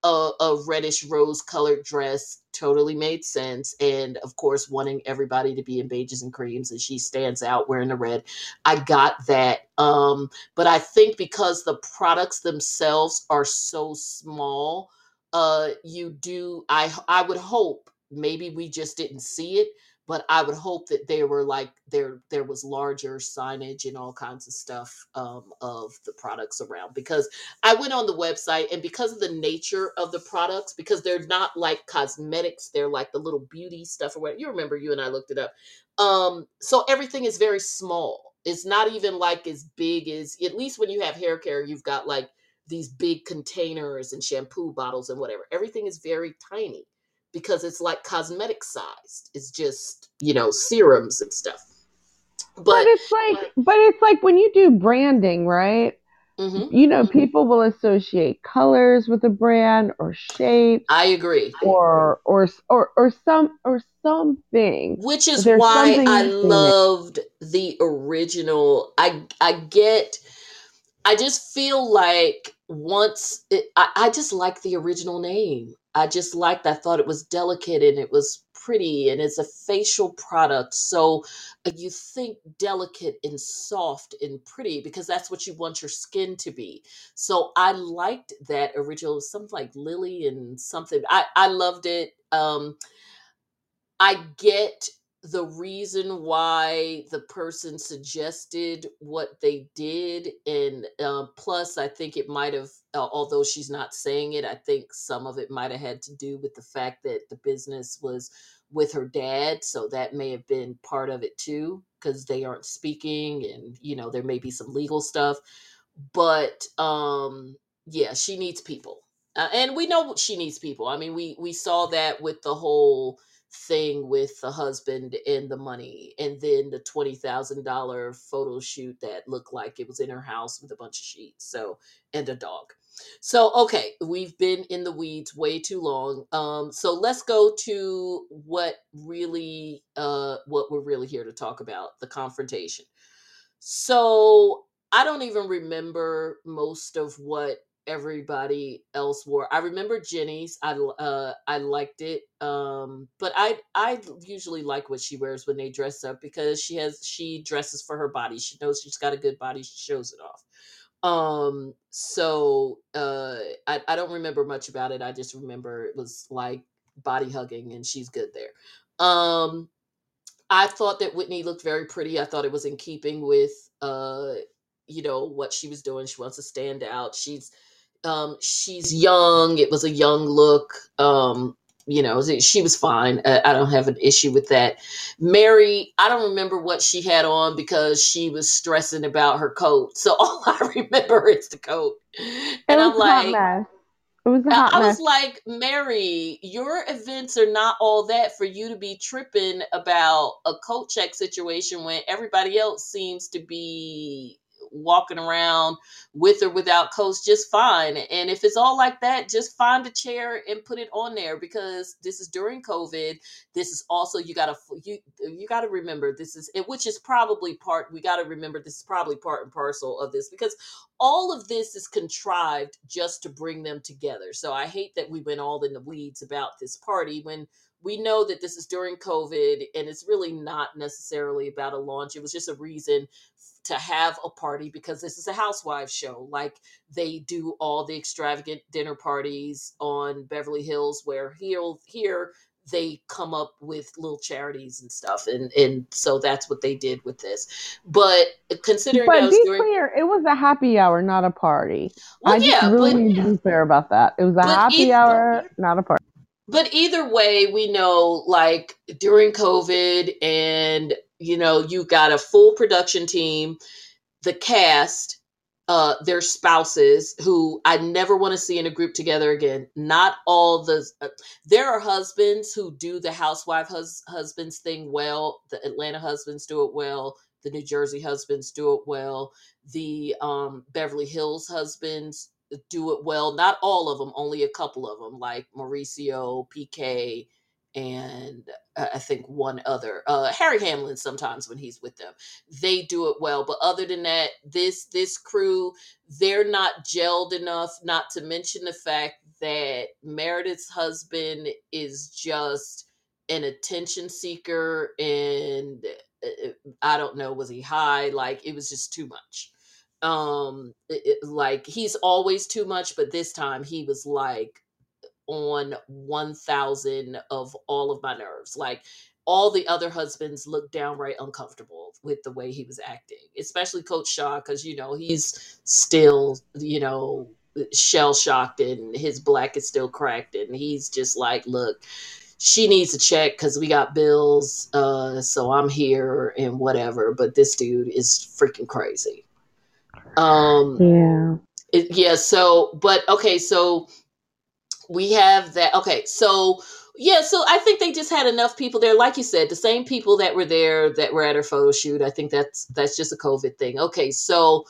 Speaker 1: a, a reddish rose colored dress totally made sense and of course wanting everybody to be in beiges and creams and she stands out wearing the red. I got that um but i think because the products themselves are so small uh you do i i would hope maybe we just didn't see it but i would hope that there were like there there was larger signage and all kinds of stuff um, of the products around because i went on the website and because of the nature of the products because they're not like cosmetics they're like the little beauty stuff or whatever you remember you and i looked it up um so everything is very small it's not even like as big as at least when you have hair care you've got like these big containers and shampoo bottles and whatever everything is very tiny because it's like cosmetic sized. It's just, you know, serums and stuff.
Speaker 2: But
Speaker 1: But
Speaker 2: it's like, but it's like when you do branding, right?
Speaker 1: mhm,
Speaker 2: You know, people will associate colors with a brand or shape
Speaker 1: I agree.
Speaker 2: or or or or some or something.
Speaker 1: Which is
Speaker 2: There's
Speaker 1: why I loved the original. I I get I just feel like once it, I, I just like the original name. I just liked. I thought it was delicate and it was pretty, and it's a facial product, so uh, you think delicate and soft and pretty because that's what you want your skin to be. So I liked that original, something like Lily and something. I I loved it. Um, I get the reason why the person suggested what they did and uh, plus i think it might have uh, although she's not saying it i think some of it might have had to do with the fact that the business was with her dad so that may have been part of it too because they aren't speaking and you know there may be some legal stuff but um yeah she needs people uh, and we know she needs people i mean we we saw that with the whole thing with the husband and the money and then the $20,000 photo shoot that looked like it was in her house with a bunch of sheets so and a dog. So okay we've been in the weeds way too long um so let's go to what really uh what we're really here to talk about the confrontation. So I don't even remember most of what everybody else wore. I remember Jenny's. I uh I liked it. Um but I I usually like what she wears when they dress up because she has she dresses for her body. She knows she's got a good body. She shows it off. Um so uh I I don't remember much about it. I just remember it was like body hugging and she's good there. Um I thought that Whitney looked very pretty. I thought it was in keeping with uh you know what she was doing. She wants to stand out. She's um she's young. It was a young look. Um you know, she was fine. I, I don't have an issue with that. Mary, I don't remember what she had on because she was stressing about her coat. So [LAUGHS] all I remember is the coat. And I'm like,
Speaker 2: it was
Speaker 1: I was like, Mary, your events are not all that for you to be tripping about a coat check situation when everybody else seems to be walking around with or without coats just fine. And if it's all like that, just find a chair and put it on there because this is during COVID. This is also you gotta you you gotta remember this is which is probably part we gotta remember this is probably part and parcel of this because all of this is contrived just to bring them together. So I hate that we went all in the weeds about this party when we know that this is during COVID and it's really not necessarily about a launch. It was just a reason to have a party because this is a housewives show. Like they do all the extravagant dinner parties on Beverly Hills, where here, here they come up with little charities and stuff and and so that's what they did with this. But considering
Speaker 2: but be
Speaker 1: during,
Speaker 2: clear it was a happy hour not a party. Well, i just really but, need to be clear about that. It was a happy either, hour not a party.
Speaker 1: But either way we know like during covid and you know you've got a full production team the cast uh, their spouses who I never want to see in a group together again. Not all the uh, there are husbands who do the housewife hus- husbands thing well. The Atlanta husbands do it well. The New Jersey husbands do it well. The um, Beverly Hills husbands do it well. Not all of them, only a couple of them, like Mauricio, PK, and uh, I think one other. Uh, Harry Hamlin sometimes when he's with them, they do it well. But other than that, this this crew, they're not gelled enough. Not to mention the fact that Meredith's husband is just an attention seeker, and uh, uh, I don't know, was he high? Like it was just too much. Um, it, like he's always too much, but this time he was like on 1000 of all of my nerves. Like all the other husbands looked downright uncomfortable with the way he was acting, especially Coach Shah, because, you know, he's still, you know, shell shocked and his black is still cracked. And he's just like, look, she needs a check because we got bills. Uh, so I'm here and whatever. But this dude is freaking crazy. Um,
Speaker 2: yeah.
Speaker 1: It, yeah. So, but okay. So we have that. Okay, so yeah, so I think they just had enough people there. Like you said, the same people that were there that were at her photo shoot. I think that's that's just a COVID thing. Okay, so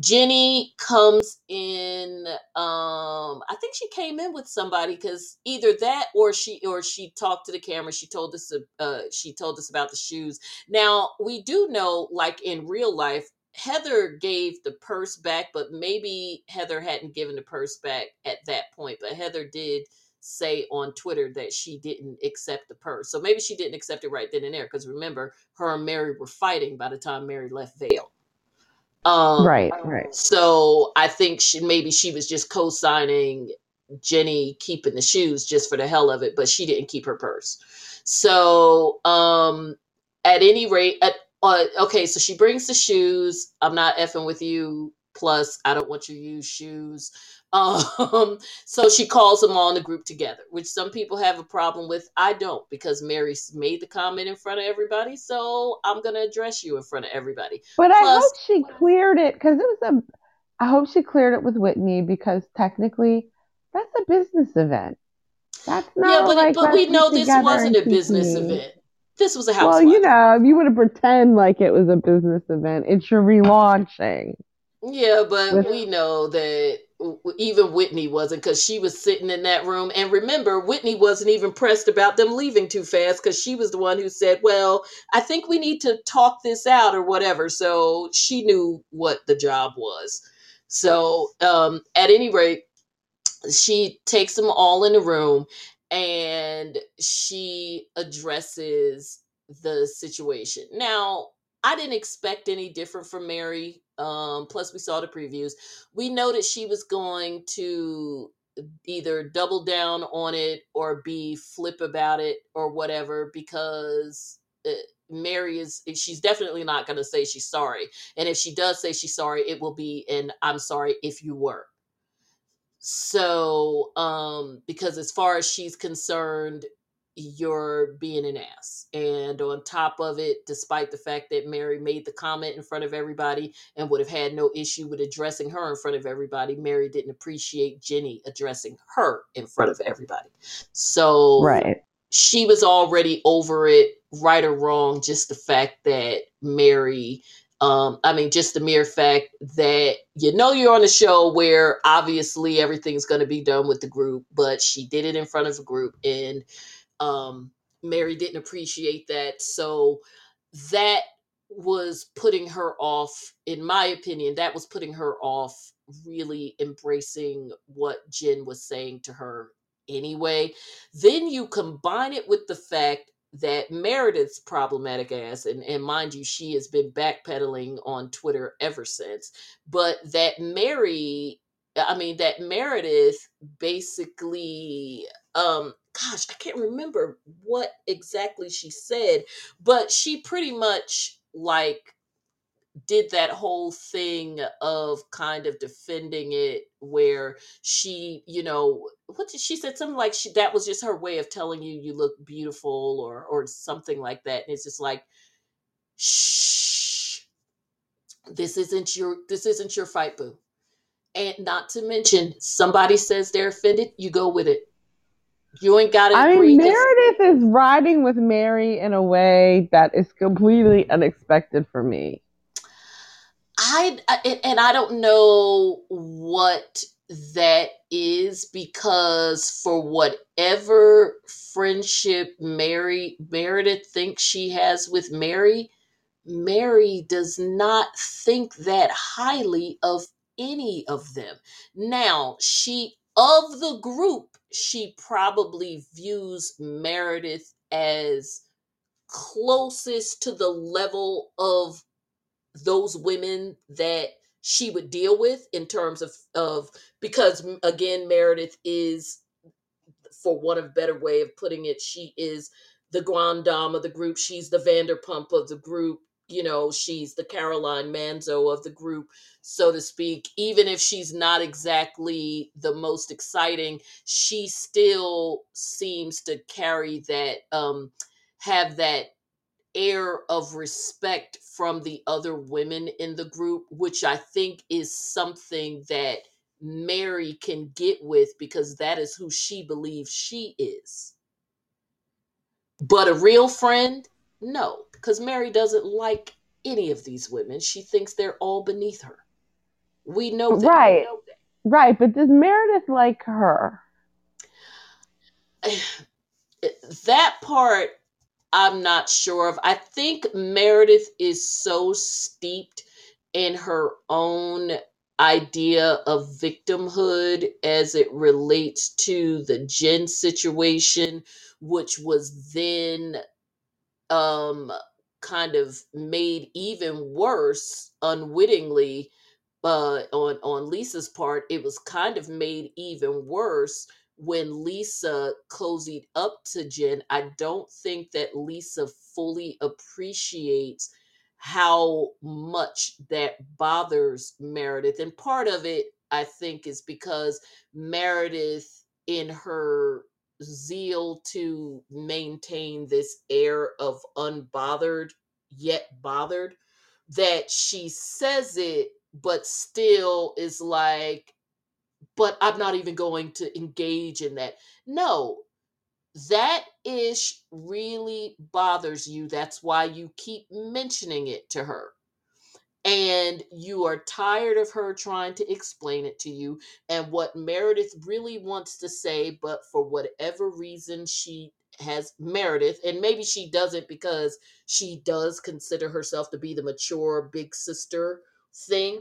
Speaker 1: Jenny comes in. Um, I think she came in with somebody because either that or she or she talked to the camera. She told us. Uh, she told us about the shoes. Now we do know, like in real life, Heather gave the purse back, but maybe Heather hadn't given the purse back at that point. But Heather did say on Twitter that she didn't accept the purse. So maybe she didn't accept it right then and there because remember, her and Mary were fighting by the time Mary left Vail.
Speaker 2: Um, right, right.
Speaker 1: So I think she maybe she was just co-signing Jenny keeping the shoes just for the hell of it, but she didn't keep her purse. So um at any rate, at uh, okay, so she brings the shoes. I'm not effing with you. Plus, I don't want you to use shoes. [LAUGHS] Um, so she calls them all in the group together, which some people have a problem with. I don't because Mary made the comment in front of everybody, so I'm gonna address you in front of everybody.
Speaker 2: But Plus, I hope she cleared it because it was a. I hope she cleared it with Whitney because technically, that's a business event. That's not
Speaker 1: yeah, but like, but we know this wasn't a business event. This was a house.
Speaker 2: Well, you know, if you want to pretend like it was a business event, it's your relaunching.
Speaker 1: Yeah, but With- we know that even Whitney wasn't because she was sitting in that room. And remember, Whitney wasn't even pressed about them leaving too fast because she was the one who said, Well, I think we need to talk this out or whatever. So she knew what the job was. So, um, at any rate, she takes them all in the room and she addresses the situation. Now, I didn't expect any different from Mary. Um, plus, we saw the previews. We know that she was going to either double down on it or be flip about it or whatever because uh, Mary is she's definitely not going to say she's sorry. And if she does say she's sorry, it will be and I'm sorry if you were. So, um, because as far as she's concerned, you're being an ass. And on top of it, despite the fact that Mary made the comment in front of everybody and would have had no issue with addressing her in front of everybody, Mary didn't appreciate Jenny addressing her in front of everybody. So,
Speaker 2: right.
Speaker 1: She was already over it, right or wrong, just the fact that Mary um, I mean, just the mere fact that you know you're on a show where obviously everything's going to be done with the group, but she did it in front of a group, and um, Mary didn't appreciate that. So that was putting her off, in my opinion, that was putting her off really embracing what Jen was saying to her anyway. Then you combine it with the fact that Meredith's problematic ass, and, and mind you, she has been backpedaling on Twitter ever since, but that Mary, I mean, that Meredith basically, um, gosh, I can't remember what exactly she said, but she pretty much like did that whole thing of kind of defending it where she you know what did she said something like she, that was just her way of telling you you look beautiful or or something like that and it's just like shh this isn't your this isn't your fight boo and not to mention somebody says they're offended you go with it you ain't got to
Speaker 2: I mean, Meredith is riding with Mary in a way that is completely unexpected for me.
Speaker 1: I and I don't know what that is because for whatever friendship Mary Meredith thinks she has with Mary, Mary does not think that highly of any of them. Now, she of the group, she probably views Meredith as closest to the level of those women that she would deal with in terms of of because again Meredith is for one of better way of putting it she is the grande dame of the group. She's the Vanderpump of the group. You know she's the Caroline Manzo of the group so to speak. Even if she's not exactly the most exciting she still seems to carry that um have that air of respect from the other women in the group, which I think is something that Mary can get with because that is who she believes she is. But a real friend, no, because Mary doesn't like any of these women. She thinks they're all beneath her. We know that.
Speaker 2: Right. Know that. Right. But does Meredith like her? [SIGHS]
Speaker 1: that part I'm not sure of. I think Meredith is so steeped in her own idea of victimhood as it relates to the Jen situation, which was then um, kind of made even worse unwittingly uh, on on Lisa's part. It was kind of made even worse when Lisa cozied up to Jen. I don't think that Lisa fully appreciates how much that bothers Meredith. And part of it, I think, is because Meredith, in her zeal to maintain this air of unbothered yet bothered, that she says it, but still is like, but I'm not even going to engage in that. No, that ish really bothers you. That's why you keep mentioning it to her. And you are tired of her trying to explain it to you. And what Meredith really wants to say, but for whatever reason, she has Meredith, and maybe she doesn't because she does consider herself to be the mature big sister thing.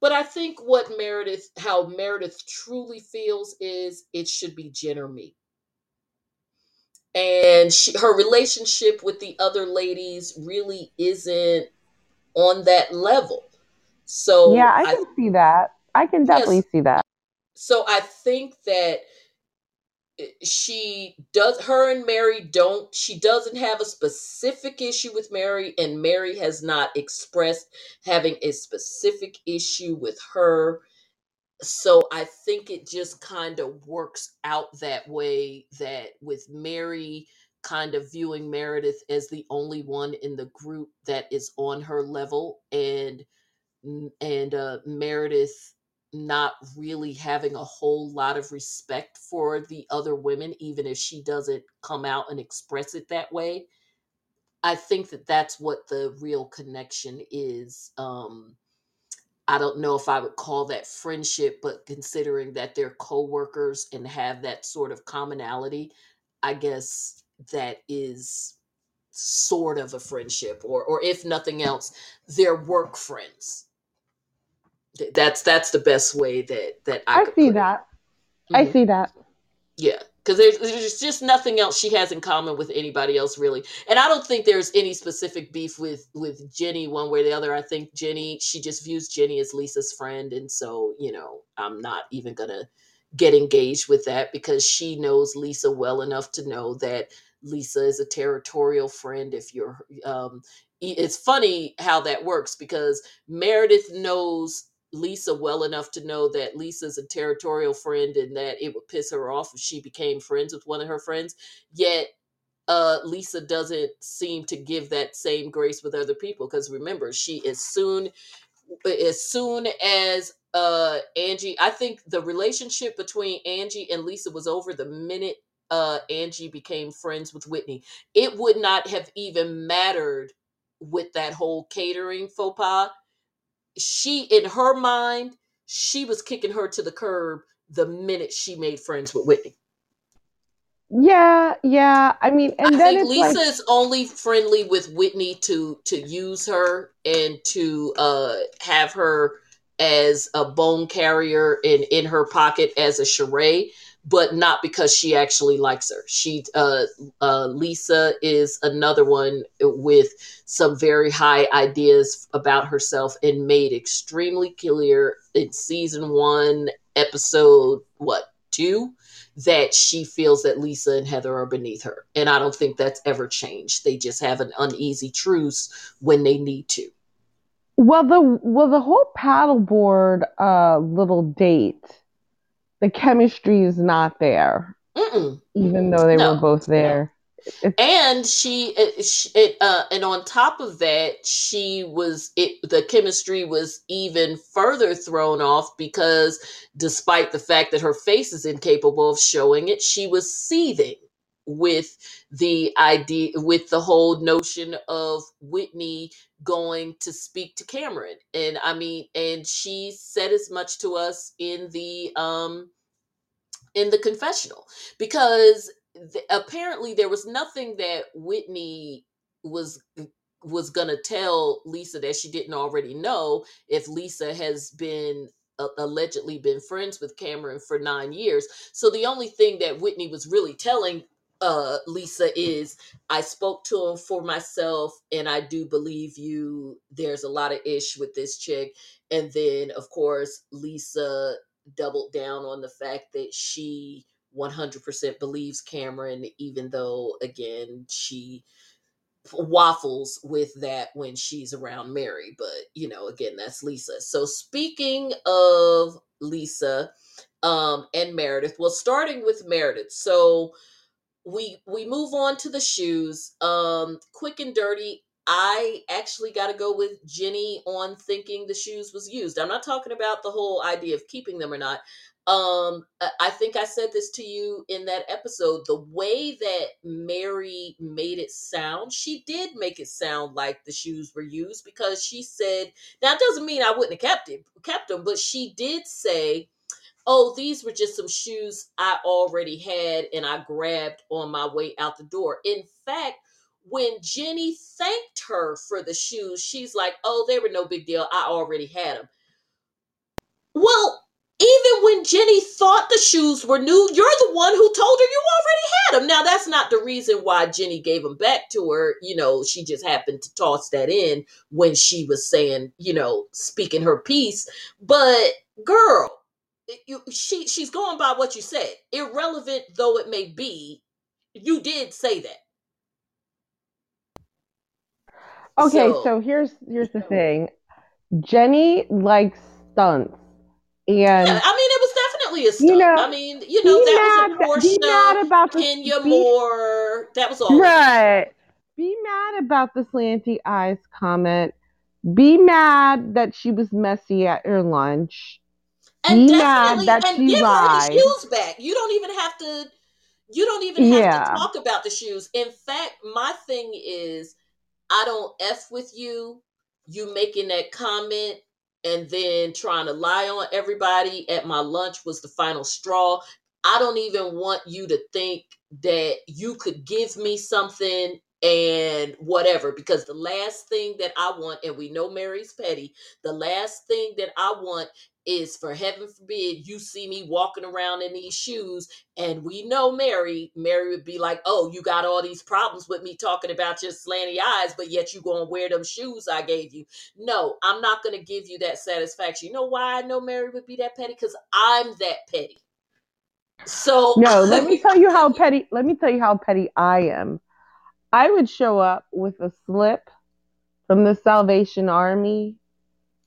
Speaker 1: But I think what Meredith, how Meredith truly feels is it should be Jen or me and she, her relationship with the other ladies really isn't on that level. So
Speaker 2: yeah, I can I, see that. I can definitely yes, see that.
Speaker 1: So I think that she does her and Mary don't she doesn't have a specific issue with Mary and Mary has not expressed having a specific issue with her. So I think it just kind of works out that way that with Mary kind of viewing Meredith as the only one in the group that is on her level and and uh, Meredith not really having a whole lot of respect for the other women even if she doesn't come out and express it that way I think that that's what the real connection is um I don't know if I would call that friendship, but considering that they're coworkers and have that sort of commonality, I guess that is sort of a friendship or or if nothing else, they're work friends. That's that's the best way that that I,
Speaker 2: I see that. Mm-hmm. I see that.
Speaker 1: Yeah because there's, there's just nothing else she has in common with anybody else really and i don't think there's any specific beef with with jenny one way or the other i think jenny she just views jenny as lisa's friend and so you know i'm not even gonna get engaged with that because she knows lisa well enough to know that lisa is a territorial friend if you're um it's funny how that works because meredith knows Lisa well enough to know that Lisa's a territorial friend and that it would piss her off if she became friends with one of her friends. Yet uh, Lisa doesn't seem to give that same grace with other people because remember, she as soon as soon as uh, Angie, I think the relationship between Angie and Lisa was over the minute uh, Angie became friends with Whitney. It would not have even mattered with that whole catering faux pas she in her mind she was kicking her to the curb the minute she made friends with Whitney.
Speaker 2: Yeah, yeah. I mean, and I then think
Speaker 1: Lisa like... is only friendly with Whitney to to use her and to uh have her as a bone carrier in in her pocket as a charade but not because she actually likes her. She, uh, uh, Lisa is another one with some very high ideas about herself and made extremely clear in season one, episode what two, that she feels that Lisa and Heather are beneath her, and I don't think that's ever changed. They just have an uneasy truce when they need to.
Speaker 2: Well, the well the whole paddleboard uh, little date the chemistry is not there, Mm-mm. even though they no. were both there.
Speaker 1: It's- and she, it, it, uh, and on top of that, she was it. The chemistry was even further thrown off because, despite the fact that her face is incapable of showing it, she was seething with the idea with the whole notion of Whitney going to speak to Cameron and I mean and she said as much to us in the um in the confessional because th- apparently there was nothing that Whitney was was going to tell Lisa that she didn't already know if Lisa has been uh, allegedly been friends with Cameron for 9 years. So the only thing that Whitney was really telling uh Lisa is I spoke to him for myself and I do believe you there's a lot of ish with this chick. And then of course Lisa doubled down on the fact that she 100% believes Cameron even though again she waffles with that when she's around Mary but you know again that's Lisa. So speaking of Lisa um and Meredith well starting with Meredith so we we move on to the shoes. Um, quick and dirty. I actually got to go with Jenny on thinking the shoes was used. I'm not talking about the whole idea of keeping them or not. Um, I think I said this to you in that episode. The way that Mary made it sound, she did make it sound like the shoes were used because she said, "Now it doesn't mean I wouldn't have kept it, kept them, but she did say." Oh, these were just some shoes I already had and I grabbed on my way out the door. In fact, when Jenny thanked her for the shoes, she's like, oh, they were no big deal. I already had them. Well, even when Jenny thought the shoes were new, you're the one who told her you already had them. Now, that's not the reason why Jenny gave them back to her. You know, she just happened to toss that in when she was saying, you know, speaking her piece. But girl, you, she she's going by what you said. Irrelevant though it may be, you did say that.
Speaker 2: Okay, so, so here's here's the thing. Jenny likes stunts. And yeah, I
Speaker 1: mean, it was definitely a stunt. You know, I mean, you know, that mad, was a Porsche, mad about the, Kenya be, Moore. That was all.
Speaker 2: Right. Be mad about the slanty eyes comment. Be mad that she was messy at your lunch
Speaker 1: and definitely and give lied. her the shoes back. You don't even have to. You don't even have yeah. to talk about the shoes. In fact, my thing is, I don't f with you. You making that comment and then trying to lie on everybody at my lunch was the final straw. I don't even want you to think that you could give me something and whatever because the last thing that I want and we know Mary's petty the last thing that I want is for heaven forbid you see me walking around in these shoes and we know Mary Mary would be like oh you got all these problems with me talking about your slanty eyes but yet you to wear them shoes I gave you. No I'm not to give you that satisfaction. You know why I know Mary would be that petty? Cuz I'm that petty. So
Speaker 2: no let me [LAUGHS] tell you how petty let me tell you how petty I am. I would show up with a slip from the Salvation Army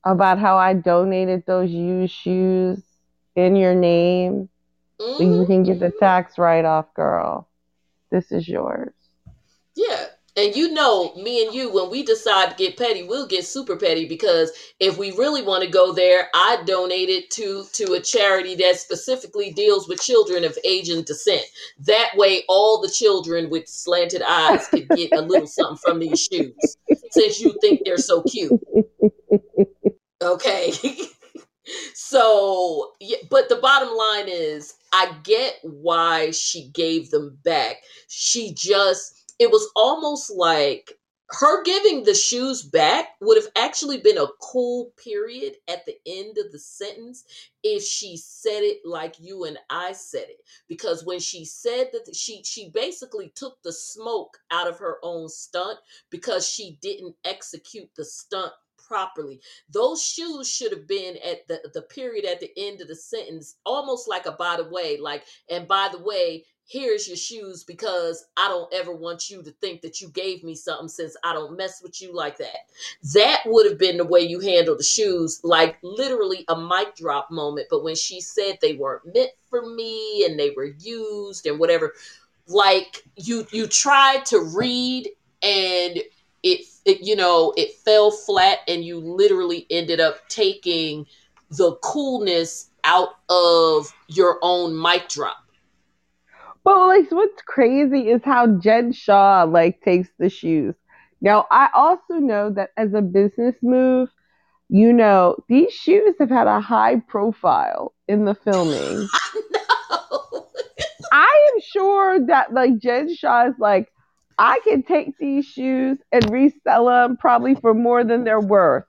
Speaker 2: about how I donated those used shoes in your name mm-hmm. so you mm-hmm. can get the tax write off, girl. This is yours.
Speaker 1: Yeah. And you know, me and you, when we decide to get petty, we'll get super petty because if we really want to go there, I donated to to a charity that specifically deals with children of Asian descent. That way, all the children with slanted eyes could get a little something from these shoes, since you think they're so cute. [LAUGHS] Okay. [LAUGHS] so, yeah, but the bottom line is I get why she gave them back. She just, it was almost like her giving the shoes back would have actually been a cool period at the end of the sentence if she said it like you and I said it because when she said that she she basically took the smoke out of her own stunt because she didn't execute the stunt properly. Those shoes should have been at the, the period at the end of the sentence, almost like a by the way, like, and by the way, here's your shoes because I don't ever want you to think that you gave me something since I don't mess with you like that. That would have been the way you handle the shoes, like literally a mic drop moment. But when she said they weren't meant for me and they were used and whatever, like you you tried to read and it, it you know it fell flat and you literally ended up taking the coolness out of your own mic drop.
Speaker 2: But like what's crazy is how jen Shah like takes the shoes. Now i also know that as a business move you know these shoes have had a high profile in the filming. [LAUGHS] I, [LAUGHS] I am sure that like jen Shah is like I can take these shoes and resell them probably for more than they're worth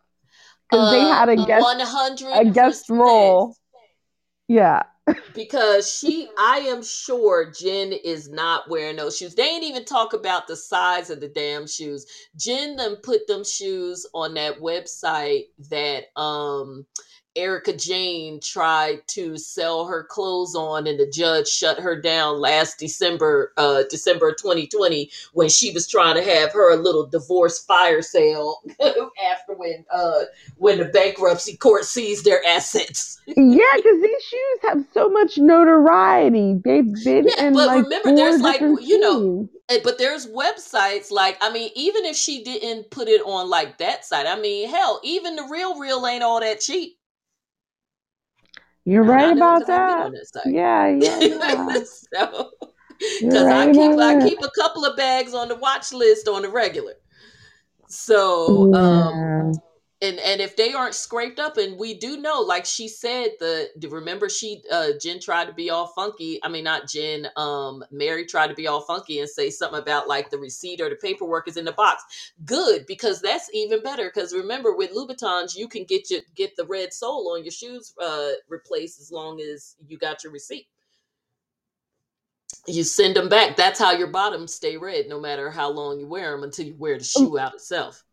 Speaker 2: because uh, they had a guest 100 a guest role. Yeah. [LAUGHS]
Speaker 1: because she, I am sure Jen is not wearing those shoes. They ain't even talk about the size of the damn shoes. Jen them put them shoes on that website that um Erika Jayne tried to sell her clothes on, and the judge shut her down last December, uh, December 2020, when she was trying to have her little divorce fire sale [LAUGHS] after when uh, when the bankruptcy court seized their assets.
Speaker 2: yeah, because these shoes have so much notoriety. They've been yeah, in but like remember, there's like you know.
Speaker 1: But there's websites like I mean, even if she didn't put it on like that site, I mean, hell, even the real real ain't all that cheap.
Speaker 2: You're right about that. Yeah, [LAUGHS] yeah. yeah.
Speaker 1: so, because right I keep I keep a couple of bags on the watch list on the regular. So, yeah. um, and and if they aren't scraped up and we do know like she said the remember she uh jen tried to be all funky i mean not jen um mary tried to be all funky and say something about like the receipt or the paperwork is in the box. Good because that's even better because remember with louboutins you can get your get the red sole on your shoes uh replaced as long as you got your receipt. You send them back that's how your bottoms stay red no matter how long you wear them until you wear the shoe out itself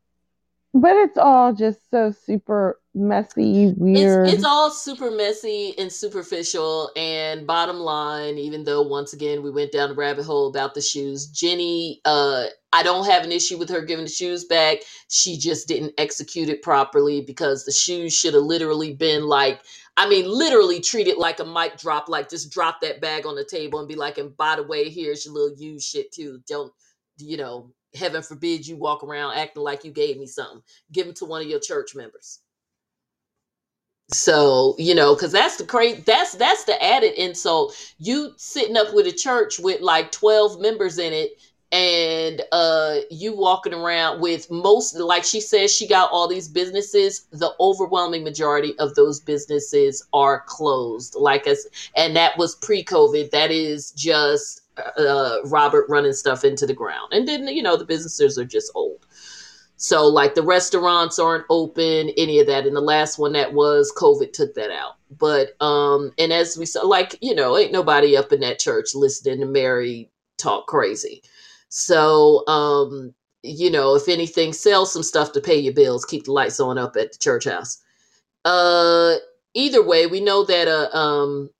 Speaker 2: but it's all just so super messy, weird.
Speaker 1: It's, it's, all super messy and superficial. And bottom line, even though once again we went down the rabbit hole about the shoes, Jenny, uh, I don't have an issue with her giving the shoes back. She just didn't execute it properly because the shoes should have literally been like, I mean, literally treat it like a mic drop, like just drop that bag on the table and be like, and by the way, here's your little used shit too. Don't, you know, heaven forbid you walk around acting like you gave me something. Give them to one of your church members. So, you know, because that's the crazy that's that's the added insult. You sitting up with a church with like 12 members in it and uh you walking around with most like she says she got all these businesses the overwhelming majority of those businesses are closed like us and that was pre-covid that is just uh, Robert running stuff into the ground. And then, you know, the businesses are just old. So, like, the restaurants aren't open, any of that. And the last one that was, COVID took that out. But, um, and as we saw, like, you know, ain't nobody up in that church listening to Mary talk crazy. So, um, you know, if anything, sell some stuff to pay your bills, keep the lights on up at the church house. Uh, either way, we know that, uh, um,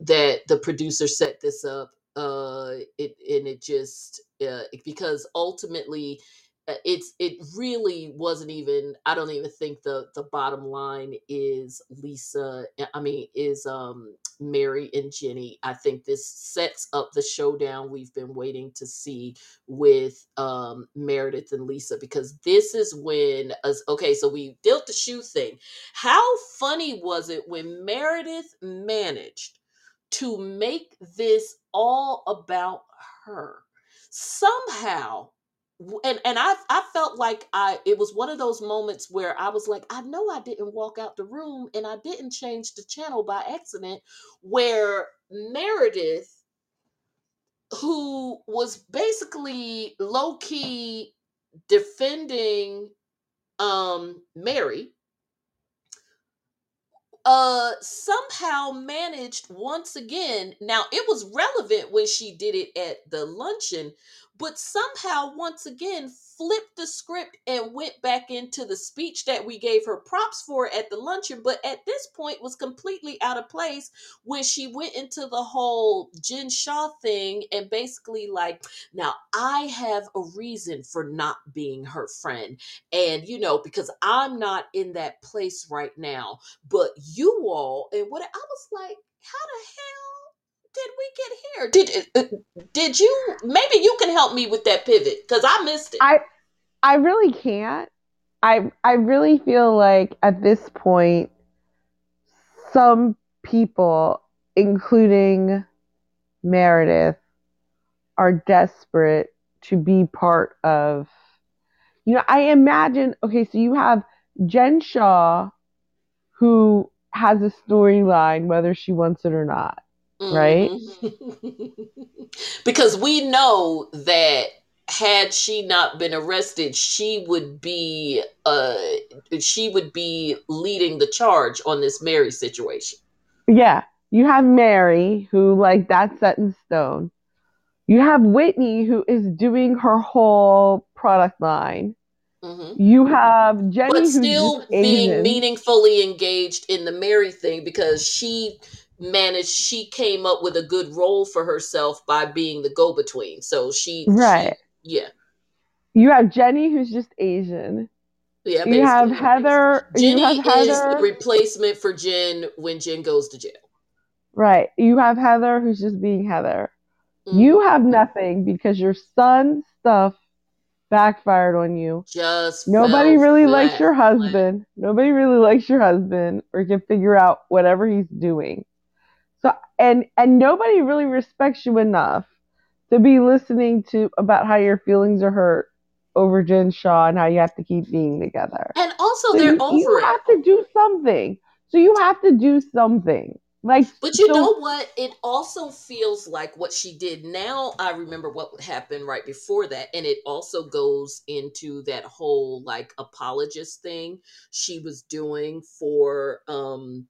Speaker 1: that the producer set this up uh it and it just uh, because ultimately uh, it's it really wasn't even i don't even think the the bottom line is lisa uh, i mean is um mary and jenny. I think this sets up the showdown we've been waiting to see with um meredith and lisa because this is when as okay so we dealt the shoe thing. How funny was it when meredith managed to make this all about her. Somehow and and I I felt like I it was one of those moments where I was like I know I didn't walk out the room and I didn't change the channel by accident where Meredith who was basically low key defending um Mary uh somehow managed once again now it was relevant when she did it at the luncheon but somehow once again flipped the script and went back into the speech that we gave her props for at the luncheon but at this point was completely out of place when she went into the whole jen Shah thing and basically like now i have a reason for not being her friend and you know because i'm not in that place right now but you all and what i was like how the hell did we get here? Did uh, did you? Maybe you can help me with that pivot because I missed it.
Speaker 2: I I really can't. I I really feel like at this point, some people, including Meredith, are desperate to be part of. You know, I imagine. Okay, so you have Jen Shah, who has a storyline, whether she wants it or not right?
Speaker 1: Mm-hmm. [LAUGHS] because we know that had she not been arrested, she would be uh she would be leading the charge on this Mary situation.
Speaker 2: Yeah. You have Mary, who like that's set in stone. You have Whitney, who is doing her whole product line. Mm-hmm. You have Jenny, but
Speaker 1: still being meaningfully engaged in the Mary thing because she managed. She came up with a good role for herself by being the go-between. So she,
Speaker 2: right,
Speaker 1: she, yeah.
Speaker 2: You have Jenny, who's just Asian.
Speaker 1: Yeah,
Speaker 2: you have Heather.
Speaker 1: Jenny
Speaker 2: you
Speaker 1: have is the replacement for Jen when Jen goes to jail.
Speaker 2: Right. You have Heather, who's just being Heather. Mm-hmm. You have nothing because your son's stuff backfired on you.
Speaker 1: Just
Speaker 2: nobody really flat, likes your husband. Flat. Nobody really likes your husband or can figure out whatever he's doing. So and and nobody really respects you enough to be listening to about how your feelings are hurt over Jen Shah and how you have to keep being together.
Speaker 1: And also so they're
Speaker 2: you,
Speaker 1: over
Speaker 2: you have to do something. So you have to do something. Like,
Speaker 1: but you so, know what? It also feels like what she did. Now I remember what happened right before that, and it also goes into that whole like apologist thing she was doing for um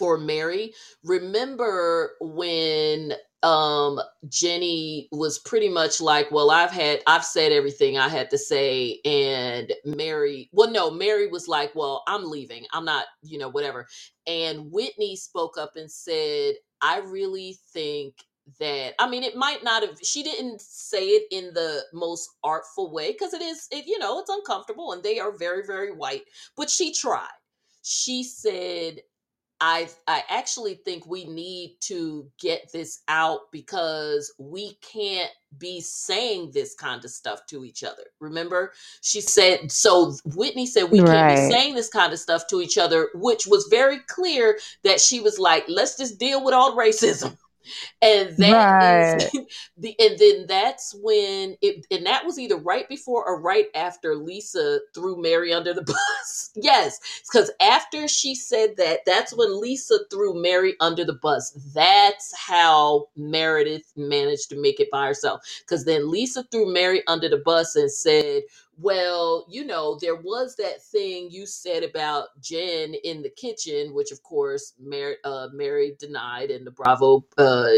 Speaker 1: for Mary. Remember when um Jenny was pretty much like, well, I've had I've said everything I had to say and Mary, well no, Mary was like, well, I'm leaving. I'm not, you know, whatever. And Whitney spoke up and said, I really think that I mean it might not have she didn't say it in the most artful way because it is it you know it's uncomfortable and they are very very white but she tried she said I I actually think we need to get this out because we can't be saying this kind of stuff to each other. Remember, she said so. Whitney said we right. can't be saying this kind of stuff to each other, which was very clear that she was like, let's just deal with all racism and that right. is [LAUGHS] the and then that's when it and that was either right before or right after Lisa threw Mary under the [LAUGHS] bus. yes, because after she said that, that's when Lisa threw Mary under the bus. That's how Meredith managed to make it by herself. Because then Lisa threw Mary under the bus and said, well, you know, there was that thing you said about Jen in the kitchen, which of course Mary, uh, Mary denied, and the Bravo uh,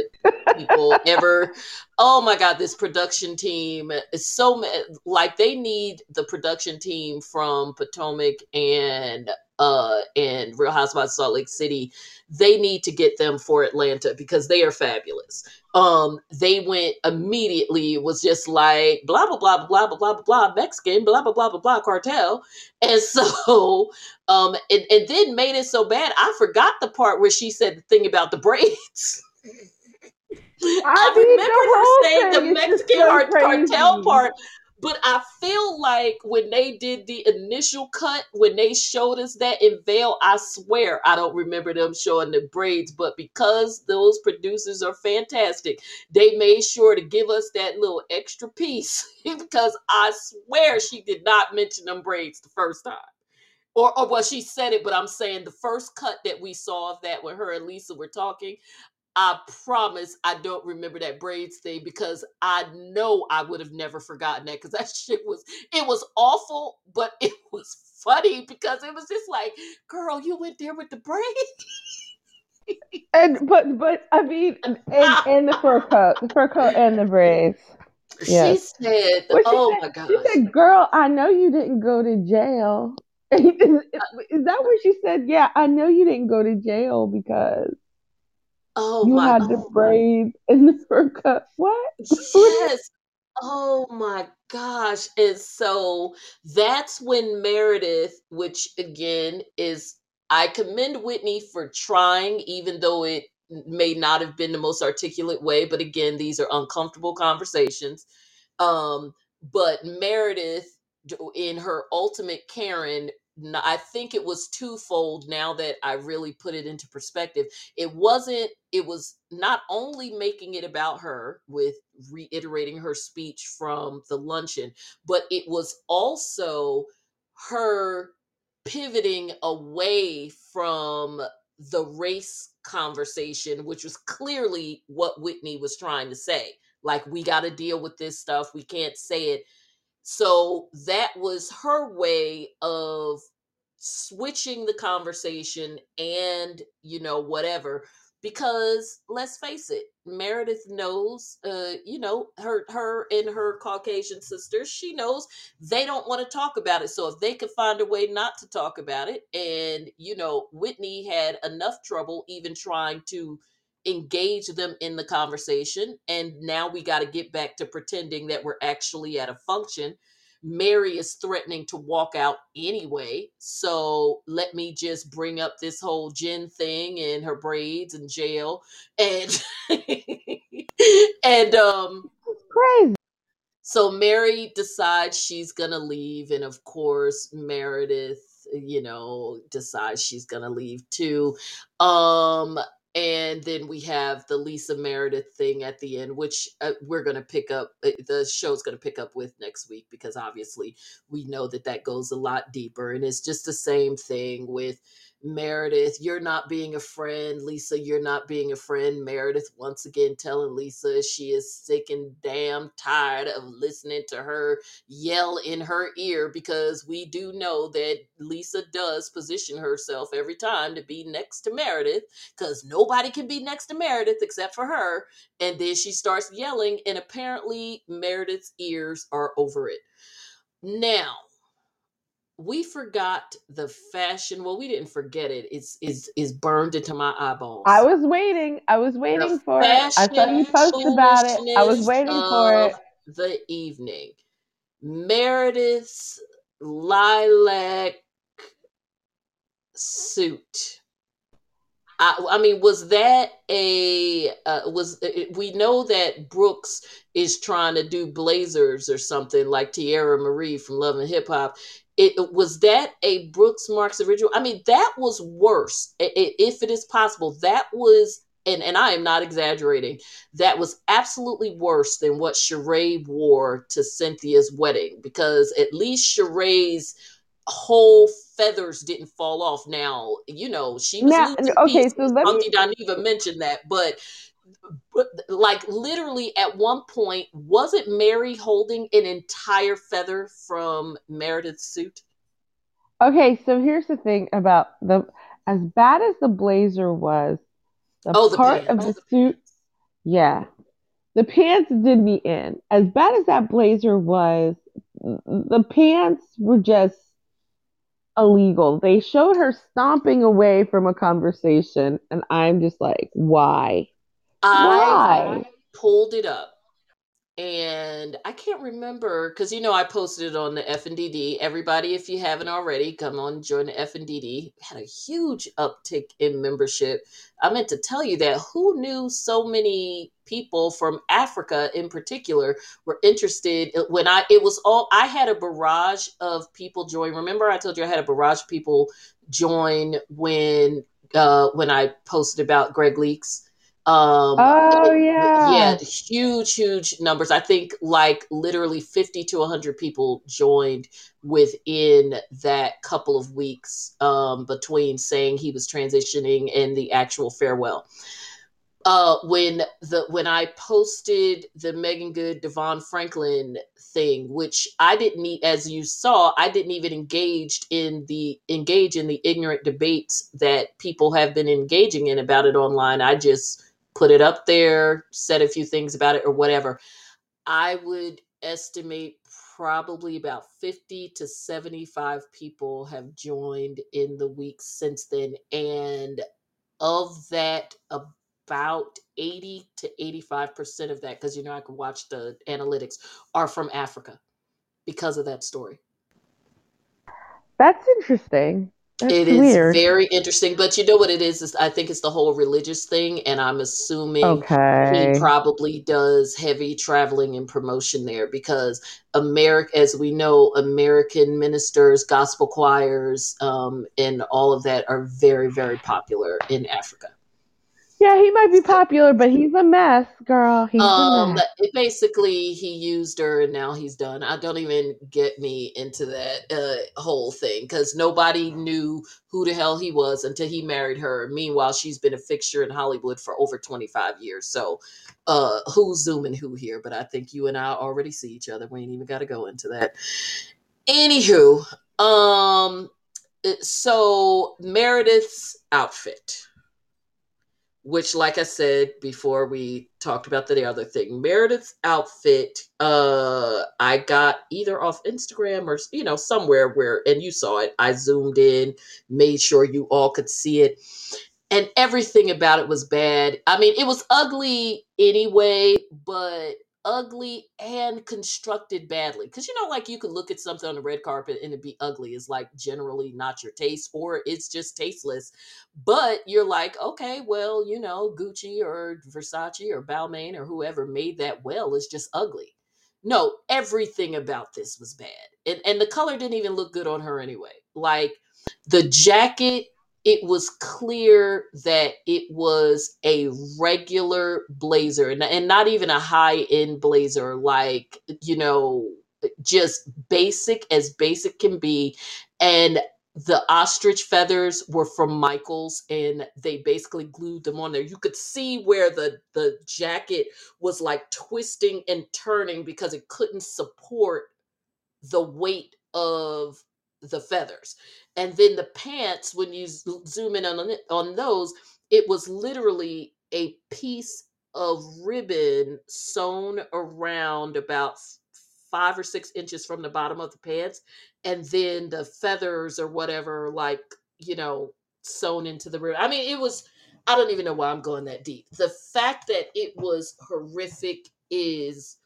Speaker 1: people [LAUGHS] ever. Oh my God, this production team is so like they need the production team from Potomac and uh, and Real Housewives of Salt Lake City, they need to get them for Atlanta because they are fabulous. Um, they went immediately, was just like blah blah blah blah blah blah blah Mexican blah blah blah blah blah cartel, and so um, and, and then made it so bad I forgot the part where she said the thing about the braids. I, I remember her saying the Mexican so cartel part but I feel like when they did the initial cut, when they showed us that in Vail, I swear I don't remember them showing the braids. But because those producers are fantastic, they made sure to give us that little extra piece [LAUGHS] because I swear she did not mention them braids the first time. Or, or well, she said it, but I'm saying the first cut that we saw of that when her and Lisa were talking, I promise I don't remember that braids thing because I know I would have never forgotten that because that [LAUGHS] shit was it was awful, but [LAUGHS] it was funny because it was just like, girl, you went there with the braids.
Speaker 2: and but but I mean and, [LAUGHS] and the fur coat, the fur coat and the braids.
Speaker 1: Yes. She said, she "Oh
Speaker 2: said,
Speaker 1: my god!"
Speaker 2: She said, "Girl, I know you didn't go to jail." is, is that what she said? Yeah, I know you didn't go to jail because
Speaker 1: Oh
Speaker 2: you
Speaker 1: my
Speaker 2: had the braids in the [LAUGHS] fur cut. What?
Speaker 1: Yes. Oh my gosh. And so that's when Meredith, which again is, I commend Whitney for trying, even though it may not have been the most articulate way. But again, these are uncomfortable conversations. Um, but Meredith, in her ultimate Karen, I think it was twofold now that I really put it into perspective. It wasn't, it was not only making it about her with reiterating her speech from the luncheon, but it was also her pivoting away from the race conversation, which was clearly what Whitney was trying to say Like we got to deal with this stuff. We can't say it. So that was her way of switching the conversation and, you know, whatever because let's face it meredith knows uh you know her her and her caucasian sisters she knows they don't want to talk about it so if they could find a way not to talk about it and you know whitney had enough trouble even trying to engage them in the conversation and now we got to get back to pretending that we're actually at a function Mary is threatening to walk out anyway. So let me just bring up this whole Jen thing and her braids and jail and [LAUGHS] and um
Speaker 2: crazy.
Speaker 1: So Mary decides she's gonna leave, and of course Meredith, you know, decides she's gonna leave too. Um, and then we have the Lisa Meredith thing at the end, which uh, we're going to pick up. Uh, the show's going to pick up with next week because obviously we know that that goes a lot deeper, and it's just the same thing with Meredith, you're not being a friend. Lisa, you're not being a friend. Meredith once again telling Lisa she is sick and damn tired of listening to her yell in her ear because we do know that Lisa does position herself every time to be next to Meredith because nobody can be next to Meredith except for her. And then she starts yelling, and apparently Meredith's ears are over it. Now, we forgot the fashion. Well, we didn't forget it. It's is is burned into my eyeballs.
Speaker 2: I was waiting. I was waiting the for it. I saw you post about it. I was waiting for it.
Speaker 1: The evening, Meredith's lilac suit. I, I mean, was that a uh, was we know that Brooks is trying to do blazers or something like Tierra Marie from Love and Hip Hop it was that a Brooks Marks original. I mean, that was worse, if it is possible. That was, and and I am not exaggerating. That was absolutely worse than what Sheree wore to Cynthia's wedding, because at least Sheree's whole feathers didn't fall off. Now, you know, she was
Speaker 2: now, okay. So let
Speaker 1: me. Dineva mentioned that, but like literally at one point wasn't mary holding an entire feather from meredith's suit?
Speaker 2: Okay so here's the thing about the as bad as the blazer was the oh, part the of the suit yeah. The pants did me in. As bad as that blazer was the pants were just illegal. They showed her stomping away from a conversation and i'm just like why
Speaker 1: I pulled it up and I can't remember because you know I posted it on the FNDD. Everybody, if you haven't already, come on join the FNDD. Had a huge uptick in membership. I meant to tell you that. Who knew so many people from Africa, in particular, were interested when I? It was all I had a barrage of people join. Remember, I told you I had a barrage of people join when uh, when I posted about Gregg Leakes
Speaker 2: um, oh yeah,
Speaker 1: yeah, huge, huge numbers. I think like literally fifty to hundred people joined within that couple of weeks um, between saying he was transitioning and the actual farewell. Uh, when the when I posted the Meagan Good DeVon Franklin thing, which I didn't as you saw, I didn't even engage in the engage in the ignorant debates that people have been engaging in about it online. I just put it up there, said a few things about it or whatever. I would estimate probably about 50 to 75 people have joined in the weeks since then. And of that, about 80 to 85% of that, because you know I can watch the analytics, are from Africa because of that story.
Speaker 2: That's interesting. That's
Speaker 1: it is weird. very interesting, but you know what it is, is I think it's the whole religious thing, and I'm assuming
Speaker 2: okay.
Speaker 1: he probably does heavy traveling and promotion there because America, as we know, American ministers, gospel choirs, um, and all of that are very, very popular in Africa.
Speaker 2: Yeah, he might be popular, but he's a mess, girl. He's
Speaker 1: um, basically he used her, and now he's done. I don't even get me into that uh, whole thing because nobody knew who the hell he was until he married her. Meanwhile, she's been a fixture in Hollywood for over twenty five years. So, uh, who's zooming who here? But I think you and I already see each other. We ain't even got to go into that. Anywho, um, so Meredith's outfit which like i said before we talked about the other thing meredith's outfit uh i got either off instagram or you know somewhere where and you saw it i zoomed in made sure you all could see it and everything about it was bad. I mean it was ugly anyway but ugly and constructed badly. Because you know, like you could look at something on the red carpet and it be ugly is like generally not your taste, or it's just tasteless. But you're like, okay, well, you know, Gucci or Versace or Balmain or whoever made that well is just ugly. No, everything about this was bad. And and the color didn't even look good on her anyway. Like the jacket it was clear that it was a regular blazer and, and not even a high end blazer, like, you know, just basic as basic can be. And the ostrich feathers were from Michaels and they basically glued them on there. You could see where the the jacket was like twisting and turning because it couldn't support the weight of the feathers. And then the pants, when you zoom in on on those, it was literally a piece of ribbon sewn around about five or six inches from the bottom of the pants, and then the feathers or whatever, like you know, sewn into the ribbon. I mean, it was. I don't even know why I'm going that deep. The fact that it was horrific is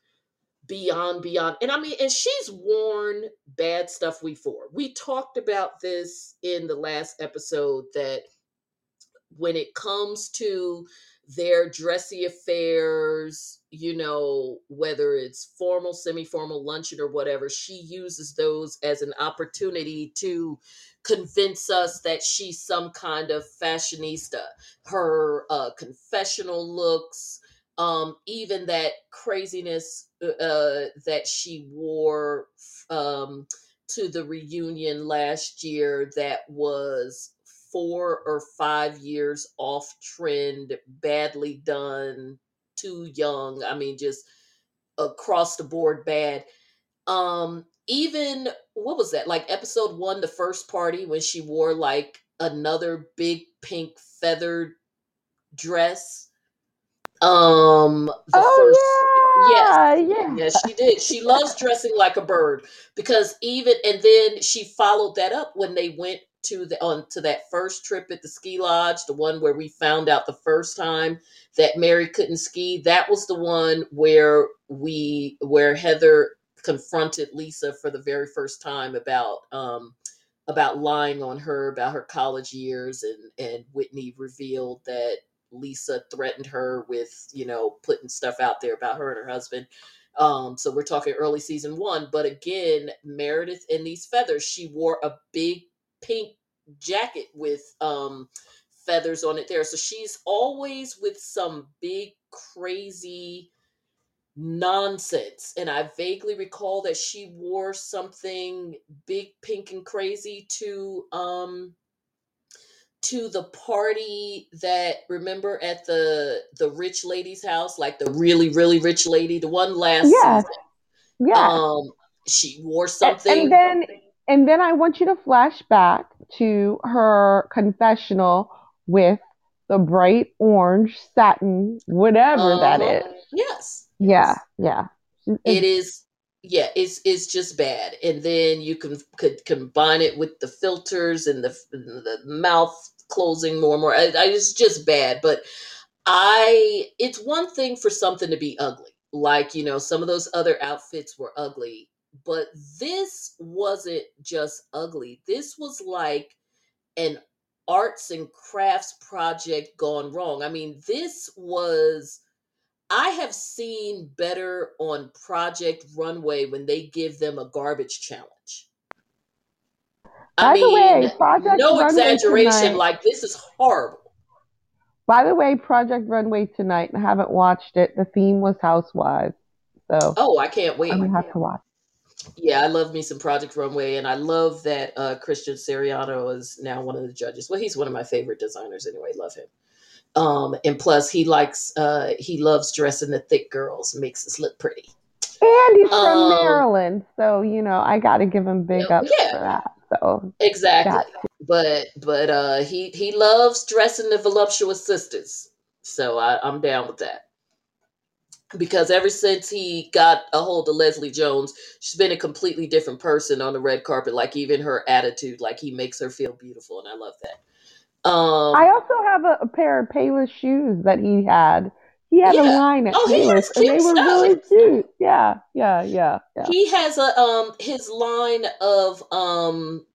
Speaker 1: beyond beyond and i mean and she's worn bad stuff before. We talked about this in the last episode that when it comes to their dressy affairs you know whether it's formal semi-formal luncheon or whatever she uses those as an opportunity to convince us that she's some kind of fashionista. Her uh, confessional looks um, even that craziness uh, uh, that she wore um, to the reunion last year that was four or five years off trend, badly done, too young. I mean, just across the board bad. Um, even what was that? Like episode one, the first party when she wore like another big pink feathered dress um, the
Speaker 2: oh,
Speaker 1: first, yes,
Speaker 2: yeah, yeah.
Speaker 1: yes, she did. She loves dressing like a bird because even and then she followed that up when they went to the on to that first trip at the ski lodge, the one where we found out the first time that Mary couldn't ski. That was the one where we where Heather confronted Lisa for the very first time about um about lying on her about her college years and and Whitney revealed that Lisa threatened her with, you know, putting stuff out there about her and her husband. Um, so we're talking early season one. But again, Meredith in these feathers, she wore a big pink jacket with um feathers on it there. So she's always with some big crazy nonsense. And I vaguely recall that she wore something big, pink, and crazy to um to the party that remember at the the rich lady's house, like the really really rich lady, the one last
Speaker 2: yes.
Speaker 1: season.
Speaker 2: Yeah.
Speaker 1: Um, she wore something.
Speaker 2: And, then and then I want you to flash back to her confessional with the bright orange satin, whatever uh, that
Speaker 1: uh-huh. Yes.
Speaker 2: Yeah, yeah.
Speaker 1: It is yeah, it's it's just bad. And then you can could combine it with the filters and the the mouth closing more and more. I, I, it's just bad. But I, it's one thing for something to be ugly. Like, you know, some of those other outfits were ugly, but this wasn't just ugly. This was like an arts and crafts project gone wrong. I mean, this was. I have seen better on Project Runway when they give them a garbage challenge. I
Speaker 2: By
Speaker 1: mean,
Speaker 2: the way, Project
Speaker 1: no
Speaker 2: Runway
Speaker 1: exaggeration.
Speaker 2: tonight,
Speaker 1: Like this is horrible.
Speaker 2: By the way, Project Runway tonight. I haven't watched it. The theme was Housewives, so
Speaker 1: Oh, I can't
Speaker 2: I'm
Speaker 1: wait.
Speaker 2: gonna have to watch.
Speaker 1: Yeah, I love me some Project Runway, and I love that uh, Christian Siriano is now one of the judges. Well, he's one of my favorite designers anyway. Love him. Um, and plus, he likes uh, he loves dressing the thick girls, makes us look pretty.
Speaker 2: And he's from
Speaker 1: Um,
Speaker 2: Maryland, so you know I got to give him big ups for that. So
Speaker 1: exactly.
Speaker 2: that
Speaker 1: But but uh, he he loves dressing the voluptuous sisters, so I, I'm down with that. because ever since he got a hold of Leslie Jones, she's been a completely different person on the red carpet. Like even her attitude, like he makes her feel beautiful, and I love that.
Speaker 2: I
Speaker 1: Um,
Speaker 2: also have a, a pair of Payless shoes that he had. He had a line at
Speaker 1: Oh,
Speaker 2: Payless, and they were
Speaker 1: stuff.
Speaker 2: really cute. Yeah, yeah, yeah, yeah.
Speaker 1: He has a um his line of um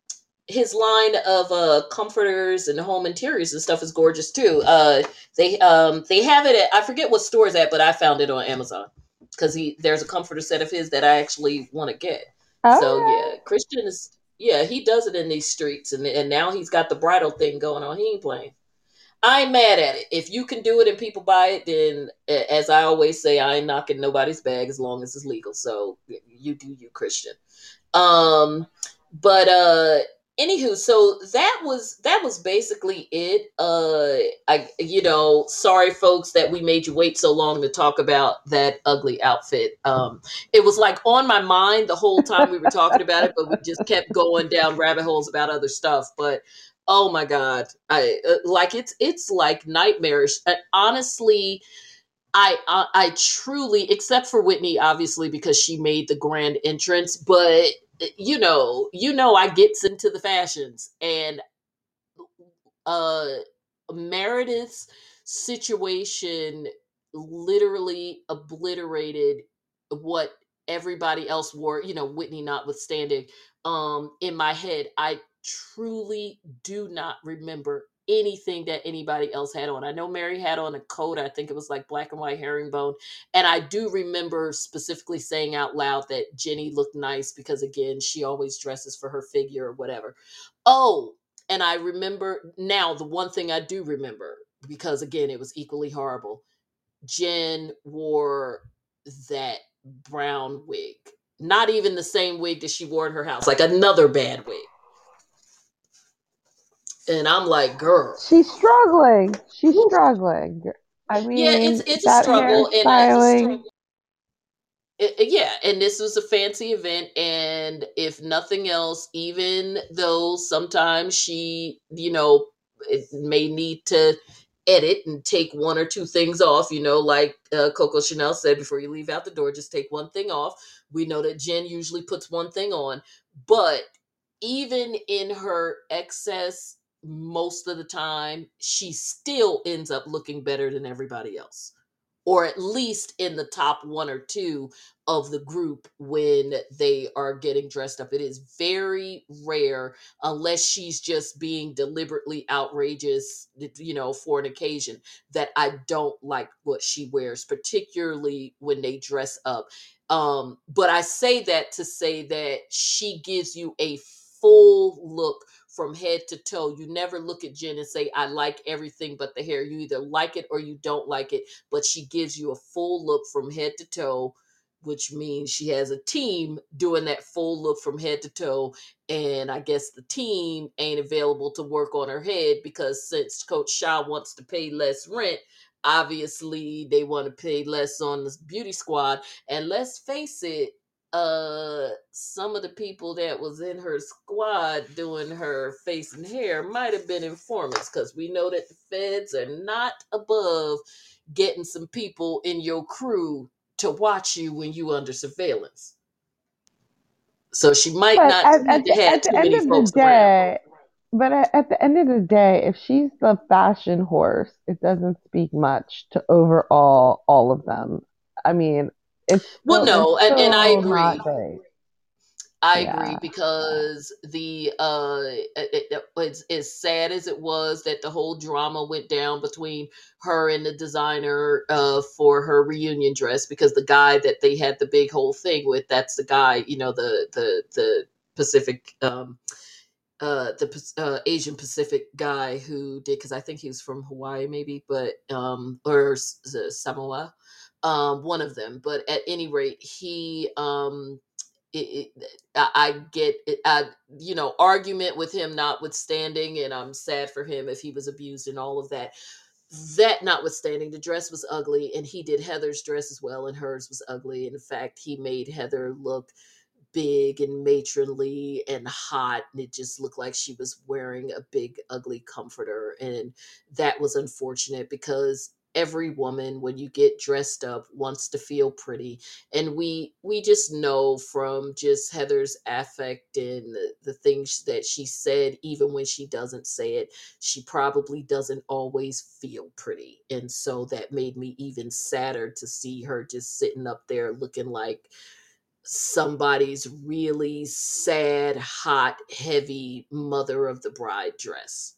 Speaker 1: his line of uh comforters and home interiors and stuff is gorgeous too. Uh, they um they have it at I forget what store it's at, but I found it on Amazon because he there's a comforter set of his that I actually want to get. So yeah, Christian is yeah, he does it in these streets and and now he's got the bridal thing going on. He ain't playing. I ain't mad at it. If you can do it and people buy it, then as I always say, I ain't knocking nobody's bag as long as it's legal. So you do you, Christian. Um, but uh anywho, so that was that was basically it. Uh I you know, sorry folks that we made you wait so long to talk about that ugly outfit. Um it was like on my mind the whole time we were talking about it, but we just kept going down rabbit holes about other stuff. But oh my god, I uh, like it's it's like nightmarish. And honestly, I, I I truly, except for Whitney, obviously because she made the grand entrance, but uh, you know, you know, I gets into the fashions, and uh Meredith's situation literally obliterated what everybody else wore, you know, Whitney notwithstanding. Um, in my head, I truly do not remember anything that anybody else had on. I know Mary had on a coat, I think it was like black and white herringbone. And I do remember specifically saying out loud that Jenny looked nice because again, she always dresses for her figure or whatever. Oh, and I remember now the one thing I do remember because again it was equally horrible. Jen wore that brown wig. Not even the same wig that she wore in her house, like another bad wig. And I'm like, girl.
Speaker 2: She's struggling. She's struggling. I mean,
Speaker 1: Yeah, it's it's a struggle and I
Speaker 2: hairstyling.
Speaker 1: it- it- yeah, and this was a fancy event and if nothing else, even though sometimes she, you know, it may need to edit and take one or two things off, you know, like uh, Coco Chanel said before you leave out the door, just take one thing off. We know that Jen usually puts one thing on, but even in her excess most of the time, she still ends up looking better than everybody else. Or at least in the top one or two of the group when they are getting dressed up. It is very rare, unless she's just being deliberately outrageous, you know, for an occasion, that I don't like what she wears, particularly when they dress up. Um, but I say that to say that she gives you a full look from head to toe. You never look at Jen and say, I like everything but the hair. You either like it or you don't like it, but she gives you a full look from head to toe, which means she has a team doing that full look from head to toe. And I guess the team ain't available to work on her head because since Coach Shah wants to pay less rent, obviously they want to pay less on the beauty squad. And let's face it, uh some of the people that was in her squad doing her face and hair might have been informants because we know that the feds are not above getting some people in your crew to watch you when you under surveillance so she might
Speaker 2: But
Speaker 1: not
Speaker 2: at, at
Speaker 1: to
Speaker 2: the at the end of the
Speaker 1: folks around
Speaker 2: day, but at, at the end of the day, if she's the fashion horse, it doesn't speak much to overall all of them. I mean, it's
Speaker 1: well
Speaker 2: still they're
Speaker 1: no and, and i agree. I
Speaker 2: Yeah,
Speaker 1: agree because the uh it, it, it's as sad as it was that the whole drama went down between her and the designer uh for her reunion dress because the guy that they had the big whole thing with that's the guy you know the the the Pacific um uh, the uh, Asian Pacific guy who did because I think he was from Hawaii maybe, but um, or Samoa, um, one of them. But at any rate, he um, it, it, I get it, I, you know argument with him notwithstanding, and I'm sad for him if he was abused and all of that. That notwithstanding, the dress was ugly, and he did Heather's dress as well, and hers was ugly. In fact, he made Heather look big and matronly and hot and it just looked like she was wearing a big ugly comforter and that was unfortunate because every woman when you get dressed up wants to feel pretty and we we just know from just heather's affect and the, the things that she said even when she doesn't say it she probably doesn't always feel pretty and so that made me even sadder to see her just sitting up there looking like somebody's really sad, hot, heavy mother of the bride dress.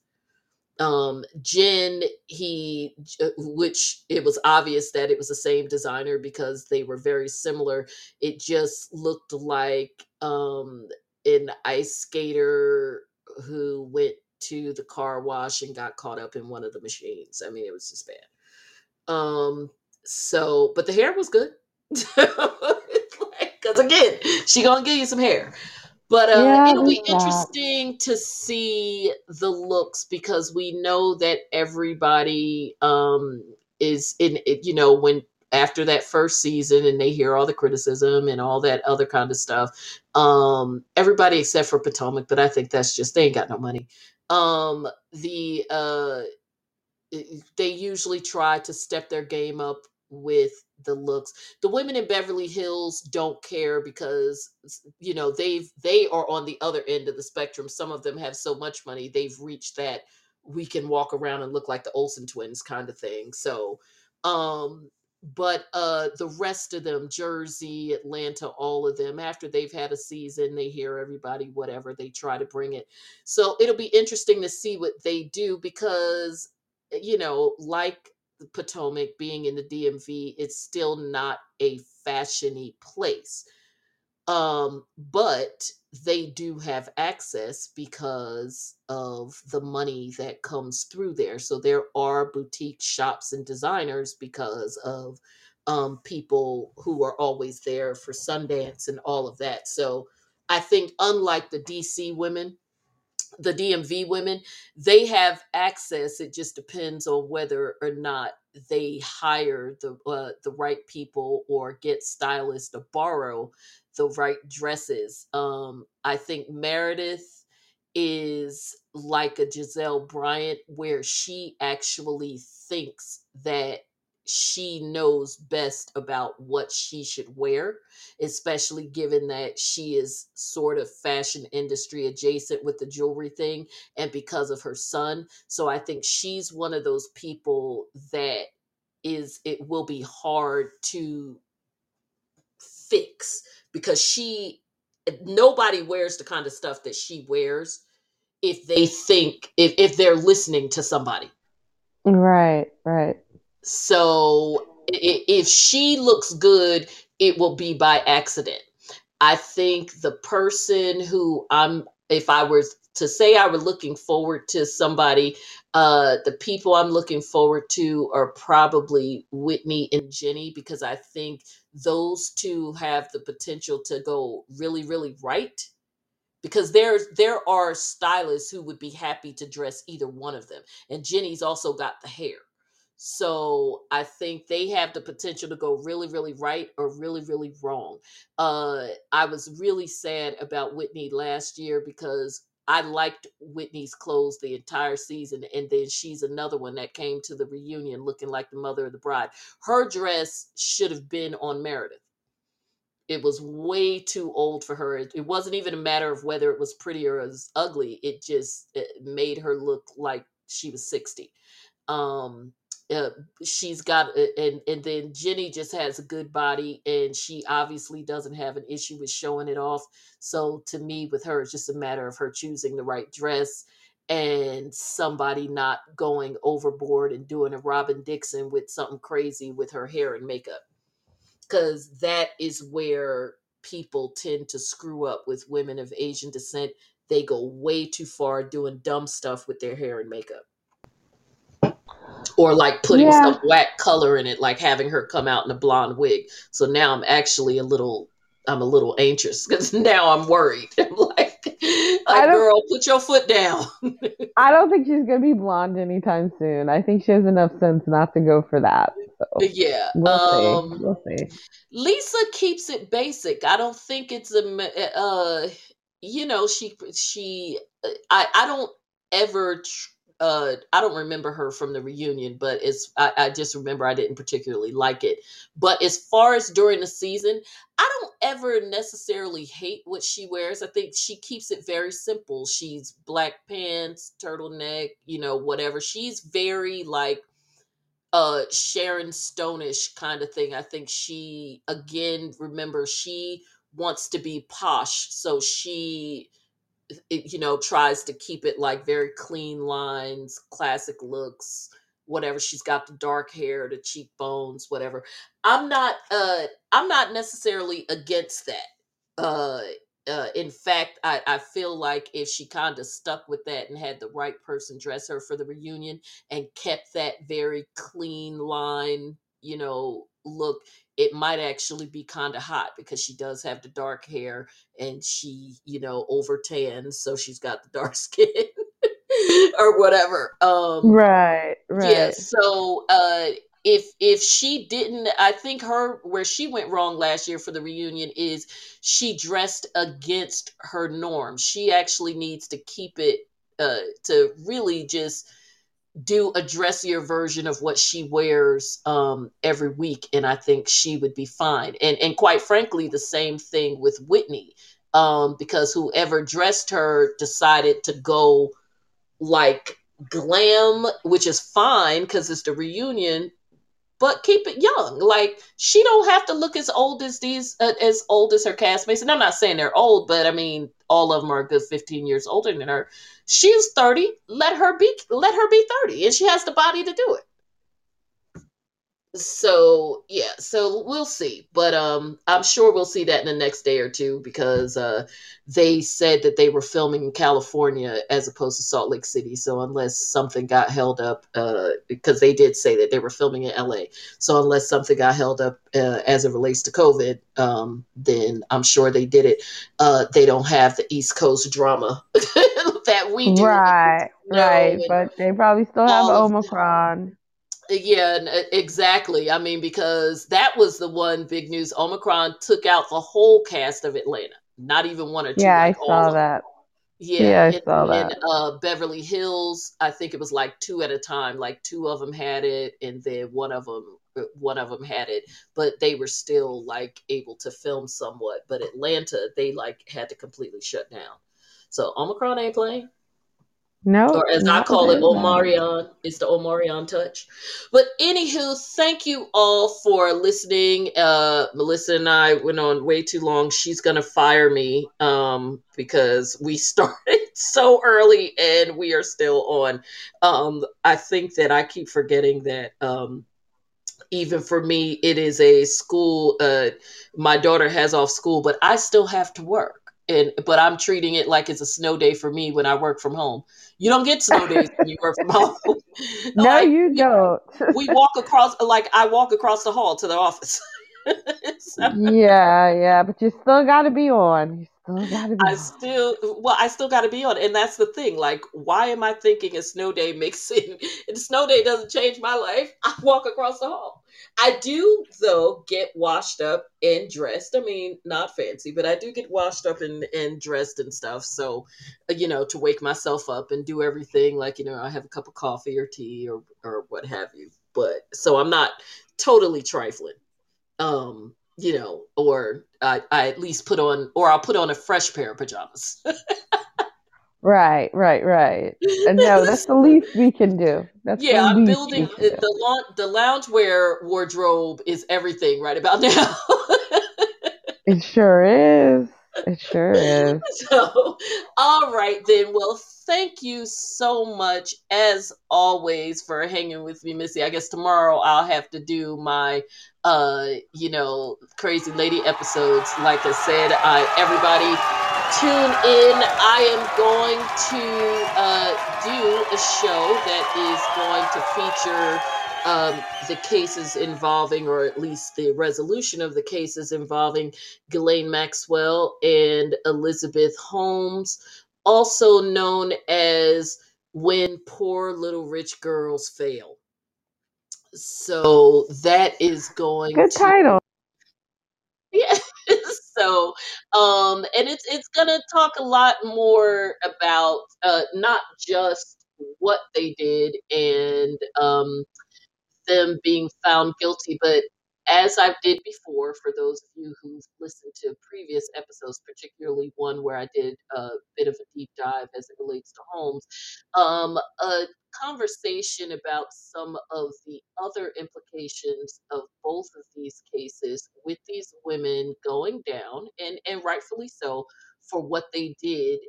Speaker 1: Um, Jen, he, uh, which it was obvious that it was the same designer because they were very similar. It just looked like um, an ice skater who went to the car wash and got caught up in one of the machines. I mean, it was just bad. Um, so, but the hair was good. [LAUGHS] Because again, she gonna give you some hair. But uh, yeah, it'll be interesting to see the looks because we know that everybody um, is in it, you know, when after that first season and they hear all the criticism and all that other kind of stuff. Um, everybody except for Potomac, but I think that's just they ain't got no money. Um, the uh, they usually try to step their game up with the looks. The women in Beverly Hills don't care because you know they've they are on the other end of the spectrum. Some of them have so much money they've reached that we can walk around and look like the Olsen twins kind of thing. So um but uh the rest of them jersey atlanta all of them after they've had a season they hear everybody whatever they try to bring it so it'll be interesting to see what they do because you know like Potomac being in the DMV, it's still not a fashiony place. Um, but they do have access because of the money that comes through there. So there are boutique shops and designers because of um, people who are always there for Sundance and all of that. So I think, unlike the DC women, the DMV women, they have access. It just depends on whether or not they hire the uh, the right people or get stylists to borrow the right dresses. Um, I think Meredith is like a Gizelle Bryant, where she actually thinks that she knows best about what she should wear, especially given that she is sort of fashion industry adjacent with the jewelry thing and because of her son. So I think she's one of those people that is it will be hard to fix because she nobody wears the kind of stuff that she wears if they think if, if they're listening to somebody.
Speaker 2: Right, right.
Speaker 1: So if she looks good, it will be by accident. I think the person who I'm, if I were to say I were looking forward to somebody, uh, the people I'm looking forward to are probably Whitney and Jenny because I think those two have the potential to go really, really right. Because there's there are stylists who would be happy to dress either one of them, and Jenny's also got the hair. So I think they have the potential to go really, really right or really, really wrong. Uh, I was really sad about Whitney last year because I liked Whitney's clothes the entire season, and then she's another one that came to the reunion looking like the mother of the bride. Her dress should have been on Meredith. It was way too old for her. It, wasn't even a matter of whether it was pretty or as ugly. It just it made her look like she was sixty. Um, uh, she's got and and then Jenny just has a good body and she obviously doesn't have an issue with showing it off. So to me with her it's just a matter of her choosing the right dress and somebody not going overboard and doing a Robin Dixon with something crazy with her hair and makeup. Cuz that is where people tend to screw up with women of Asian descent. they go way too far doing dumb stuff with their hair and makeup or like putting
Speaker 2: Yeah.
Speaker 1: some black color in it, like having her come out in a blonde wig. So now I'm actually a little, I'm a little anxious [LAUGHS] because now I'm worried. [LAUGHS] I'm like, like girl, put your foot down. [LAUGHS]
Speaker 2: I don't think she's gonna be blonde anytime soon. I think she has enough sense not to go for that. So
Speaker 1: yeah.
Speaker 2: we'll
Speaker 1: um,
Speaker 2: see. We'll see.
Speaker 1: Lisa keeps it basic. I don't think it's a, uh, you know, she she. I I don't ever. tr- Uh, I don't remember her from the reunion, but it's I, I just remember I didn't particularly like it. But as far as during the season, I don't ever necessarily hate what she wears. I think she keeps it very simple. She's black pants, turtleneck, you know, whatever. She's very like uh Sharon Stonish kind of thing. I think she again remember she wants to be posh, so she it, you know tries to keep it like very clean lines, classic looks, whatever. She's got the dark hair, the cheekbones, whatever. I'm not uh I'm not necessarily against that. Uh uh, in fact, I, I feel like if she kind of stuck with that and had the right person dress her for the reunion, and kept that very clean line, you know, look, it might actually be kind of hot because she does have the dark hair and she, you know, over tans, so she's got the dark [LAUGHS] skin or whatever. Um
Speaker 2: Right, right.
Speaker 1: yeah, so uh if if she didn't I think her where she went wrong last year for the reunion is she dressed against her norm. She actually needs to keep it uh to really just do a dressier version of what she wears um every week and I think she would be fine. And and quite frankly the same thing with Whitney um because whoever dressed her decided to go like glam, which is fine because it's the reunion, but keep it young. Like she don't have to look as old as these, uh, as old as her castmates. And I'm not saying they're old, but I mean all of them are a good 15 years older than her. She's 30. Let her be. Let her be 30, and she has the body to do it. So yeah, so we'll see, but um, I'm sure we'll see that in the next day or two because uh, they said that they were filming in California as opposed to Salt Lake City. So unless something got held up, uh, because they did say that they were filming in LA. So unless something got held up uh, as it relates to COVID, um, then I'm sure they did it. Uh, they don't have the East Coast drama [LAUGHS] that we do.
Speaker 2: Right, [LAUGHS] right. But they probably still have. Omicron.
Speaker 1: Yeah, uh, exactly. I mean, because that was the one big news. Omicron took out the whole cast of Atlanta, not even one or two.
Speaker 2: Yeah, I
Speaker 1: like all
Speaker 2: saw that.
Speaker 1: Yeah,
Speaker 2: Yeah, I
Speaker 1: and
Speaker 2: saw that.
Speaker 1: uh, Beverly Hills, I think it was like two at a time. Like two of them had it, and then one of them, one of them had it, but they were still like able to film somewhat. But Atlanta, they like had to completely shut down. So Omicron ain't playing
Speaker 2: No,
Speaker 1: or as I
Speaker 2: no,
Speaker 1: call it. Omarion. It's the Omarion touch. But anywho, thank you all for listening. Uh, Melissa and I went on way too long. She's gonna fire me um, because we [LAUGHS] started so early and we are still on. Um, I think that I keep forgetting that. Um, even for me, it is a school. Uh, my daughter has off school, but I still have to work. And but I'm treating it like it's a snow day for me when I work from home. You don't get snow days when you work from [LAUGHS] home. [LAUGHS]
Speaker 2: No,
Speaker 1: Like,
Speaker 2: you don't. [LAUGHS]
Speaker 1: we walk across, like I walk across the hall to the office. So,
Speaker 2: Yeah, yeah, but you still got to be on. You still got to be
Speaker 1: I
Speaker 2: on.
Speaker 1: still, well, I still got to be on, and that's the thing. Like, why am I thinking a snow day makes it? And snow day doesn't change my life. I walk across the hall. I do, though, get washed up and dressed. I mean, not fancy, but I do get washed up and, and dressed and stuff. So, uh, you know, to wake myself up and do everything, like, you know, I have a cup of coffee or tea or, or what have you. But so I'm not totally trifling. Um, you know, or I, I at least put on, or I'll put on a fresh pair of pajamas. [LAUGHS]
Speaker 2: Right, right, right. And no, that's the [LAUGHS] least we can do. That's
Speaker 1: yeah,
Speaker 2: the
Speaker 1: I'm building uh, the laun- the loungewear wardrobe is everything right about now. [LAUGHS]
Speaker 2: It sure is. It sure is. [LAUGHS]
Speaker 1: so, all right then. Well, thank you so much as always for hanging with me, Missy. I guess tomorrow I'll have to do my uh, you know, crazy lady episodes. Like I said, I everybody tune in. I am going to uh, do a show that is going to feature um, the cases involving, or at least the resolution of the cases involving Ghislaine Maxwell and Elizabeth Holmes, also known as When Poor Little Rich Girls Fail. So that is going
Speaker 2: Good
Speaker 1: to
Speaker 2: title.
Speaker 1: So um and it's it's gonna talk a lot more about uh not just what they did and um them being found guilty but as I did before, for those of you who've listened to previous episodes, particularly one where I did a bit of a deep dive as it relates to Holmes, um, a conversation about some of the other implications of both of these cases with these women going down, and, and rightfully so, for what they did,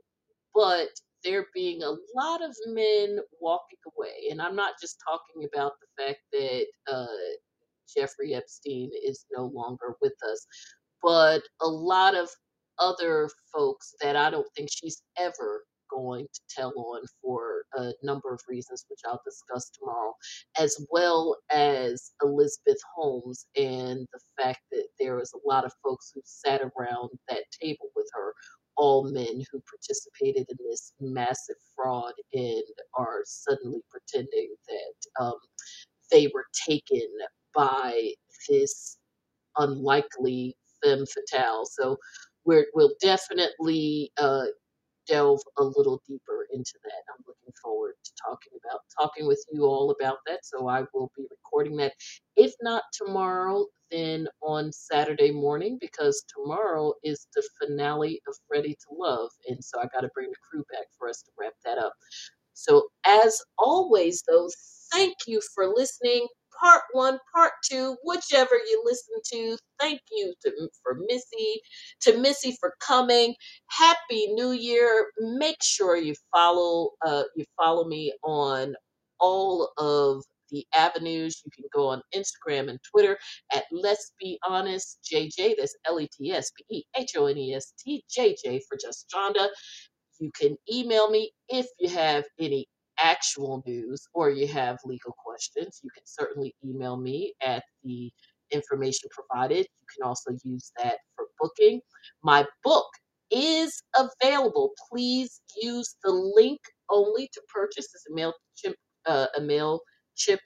Speaker 1: but there being a lot of men walking away. And I'm not just talking about the fact that uh, Jeffrey Epstein is no longer with us, but a lot of other folks that I don't think she's ever going to tell on for a number of reasons, which I'll discuss tomorrow, as well as Elizabeth Holmes and the fact that there was a lot of folks who sat around that table with her, all men who participated in this massive fraud and are suddenly pretending that um, they were taken by this unlikely femme fatale. So we're, we'll definitely uh, delve a little deeper into that. I'm looking forward to talking about talking with you all about that. So I will be recording that. If not tomorrow, then on Saturday morning, because tomorrow is the finale of Ready to Love. And so I got to bring the crew back for us to wrap that up. So, as always, though, thank you for listening. Part one, part two, whichever you listen to. Thank you to, for Missy, to Missy for coming. Happy New Year! Make sure you follow uh, you follow me on all of the avenues. You can go on Instagram and Twitter at Let's Be Honest JJ. That's L E T S B E H O N E S T J J for Just Jonda. You can email me if you have any actual news or you have legal questions. You can certainly email me at the information provided. You can also use that for booking. My book is available. Please use the link only to purchase. It's a MailChimp, uh, a MailChimp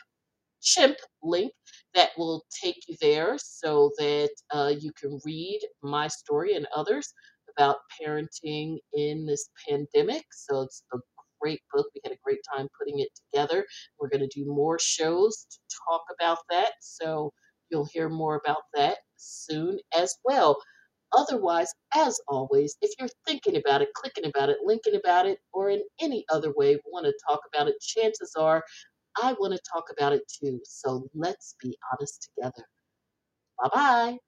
Speaker 1: chimp link that will take you there so that uh, you can read my story and others about parenting in this pandemic. So it's a great book. We had a great time putting it together. We're going to do more shows to talk about that. So you'll hear more about that soon as well. Otherwise, as always, if you're thinking about it, clicking about it, linking about it, or in any other way want to talk about it, chances are I want to talk about it too. So let's be honest together. Bye bye.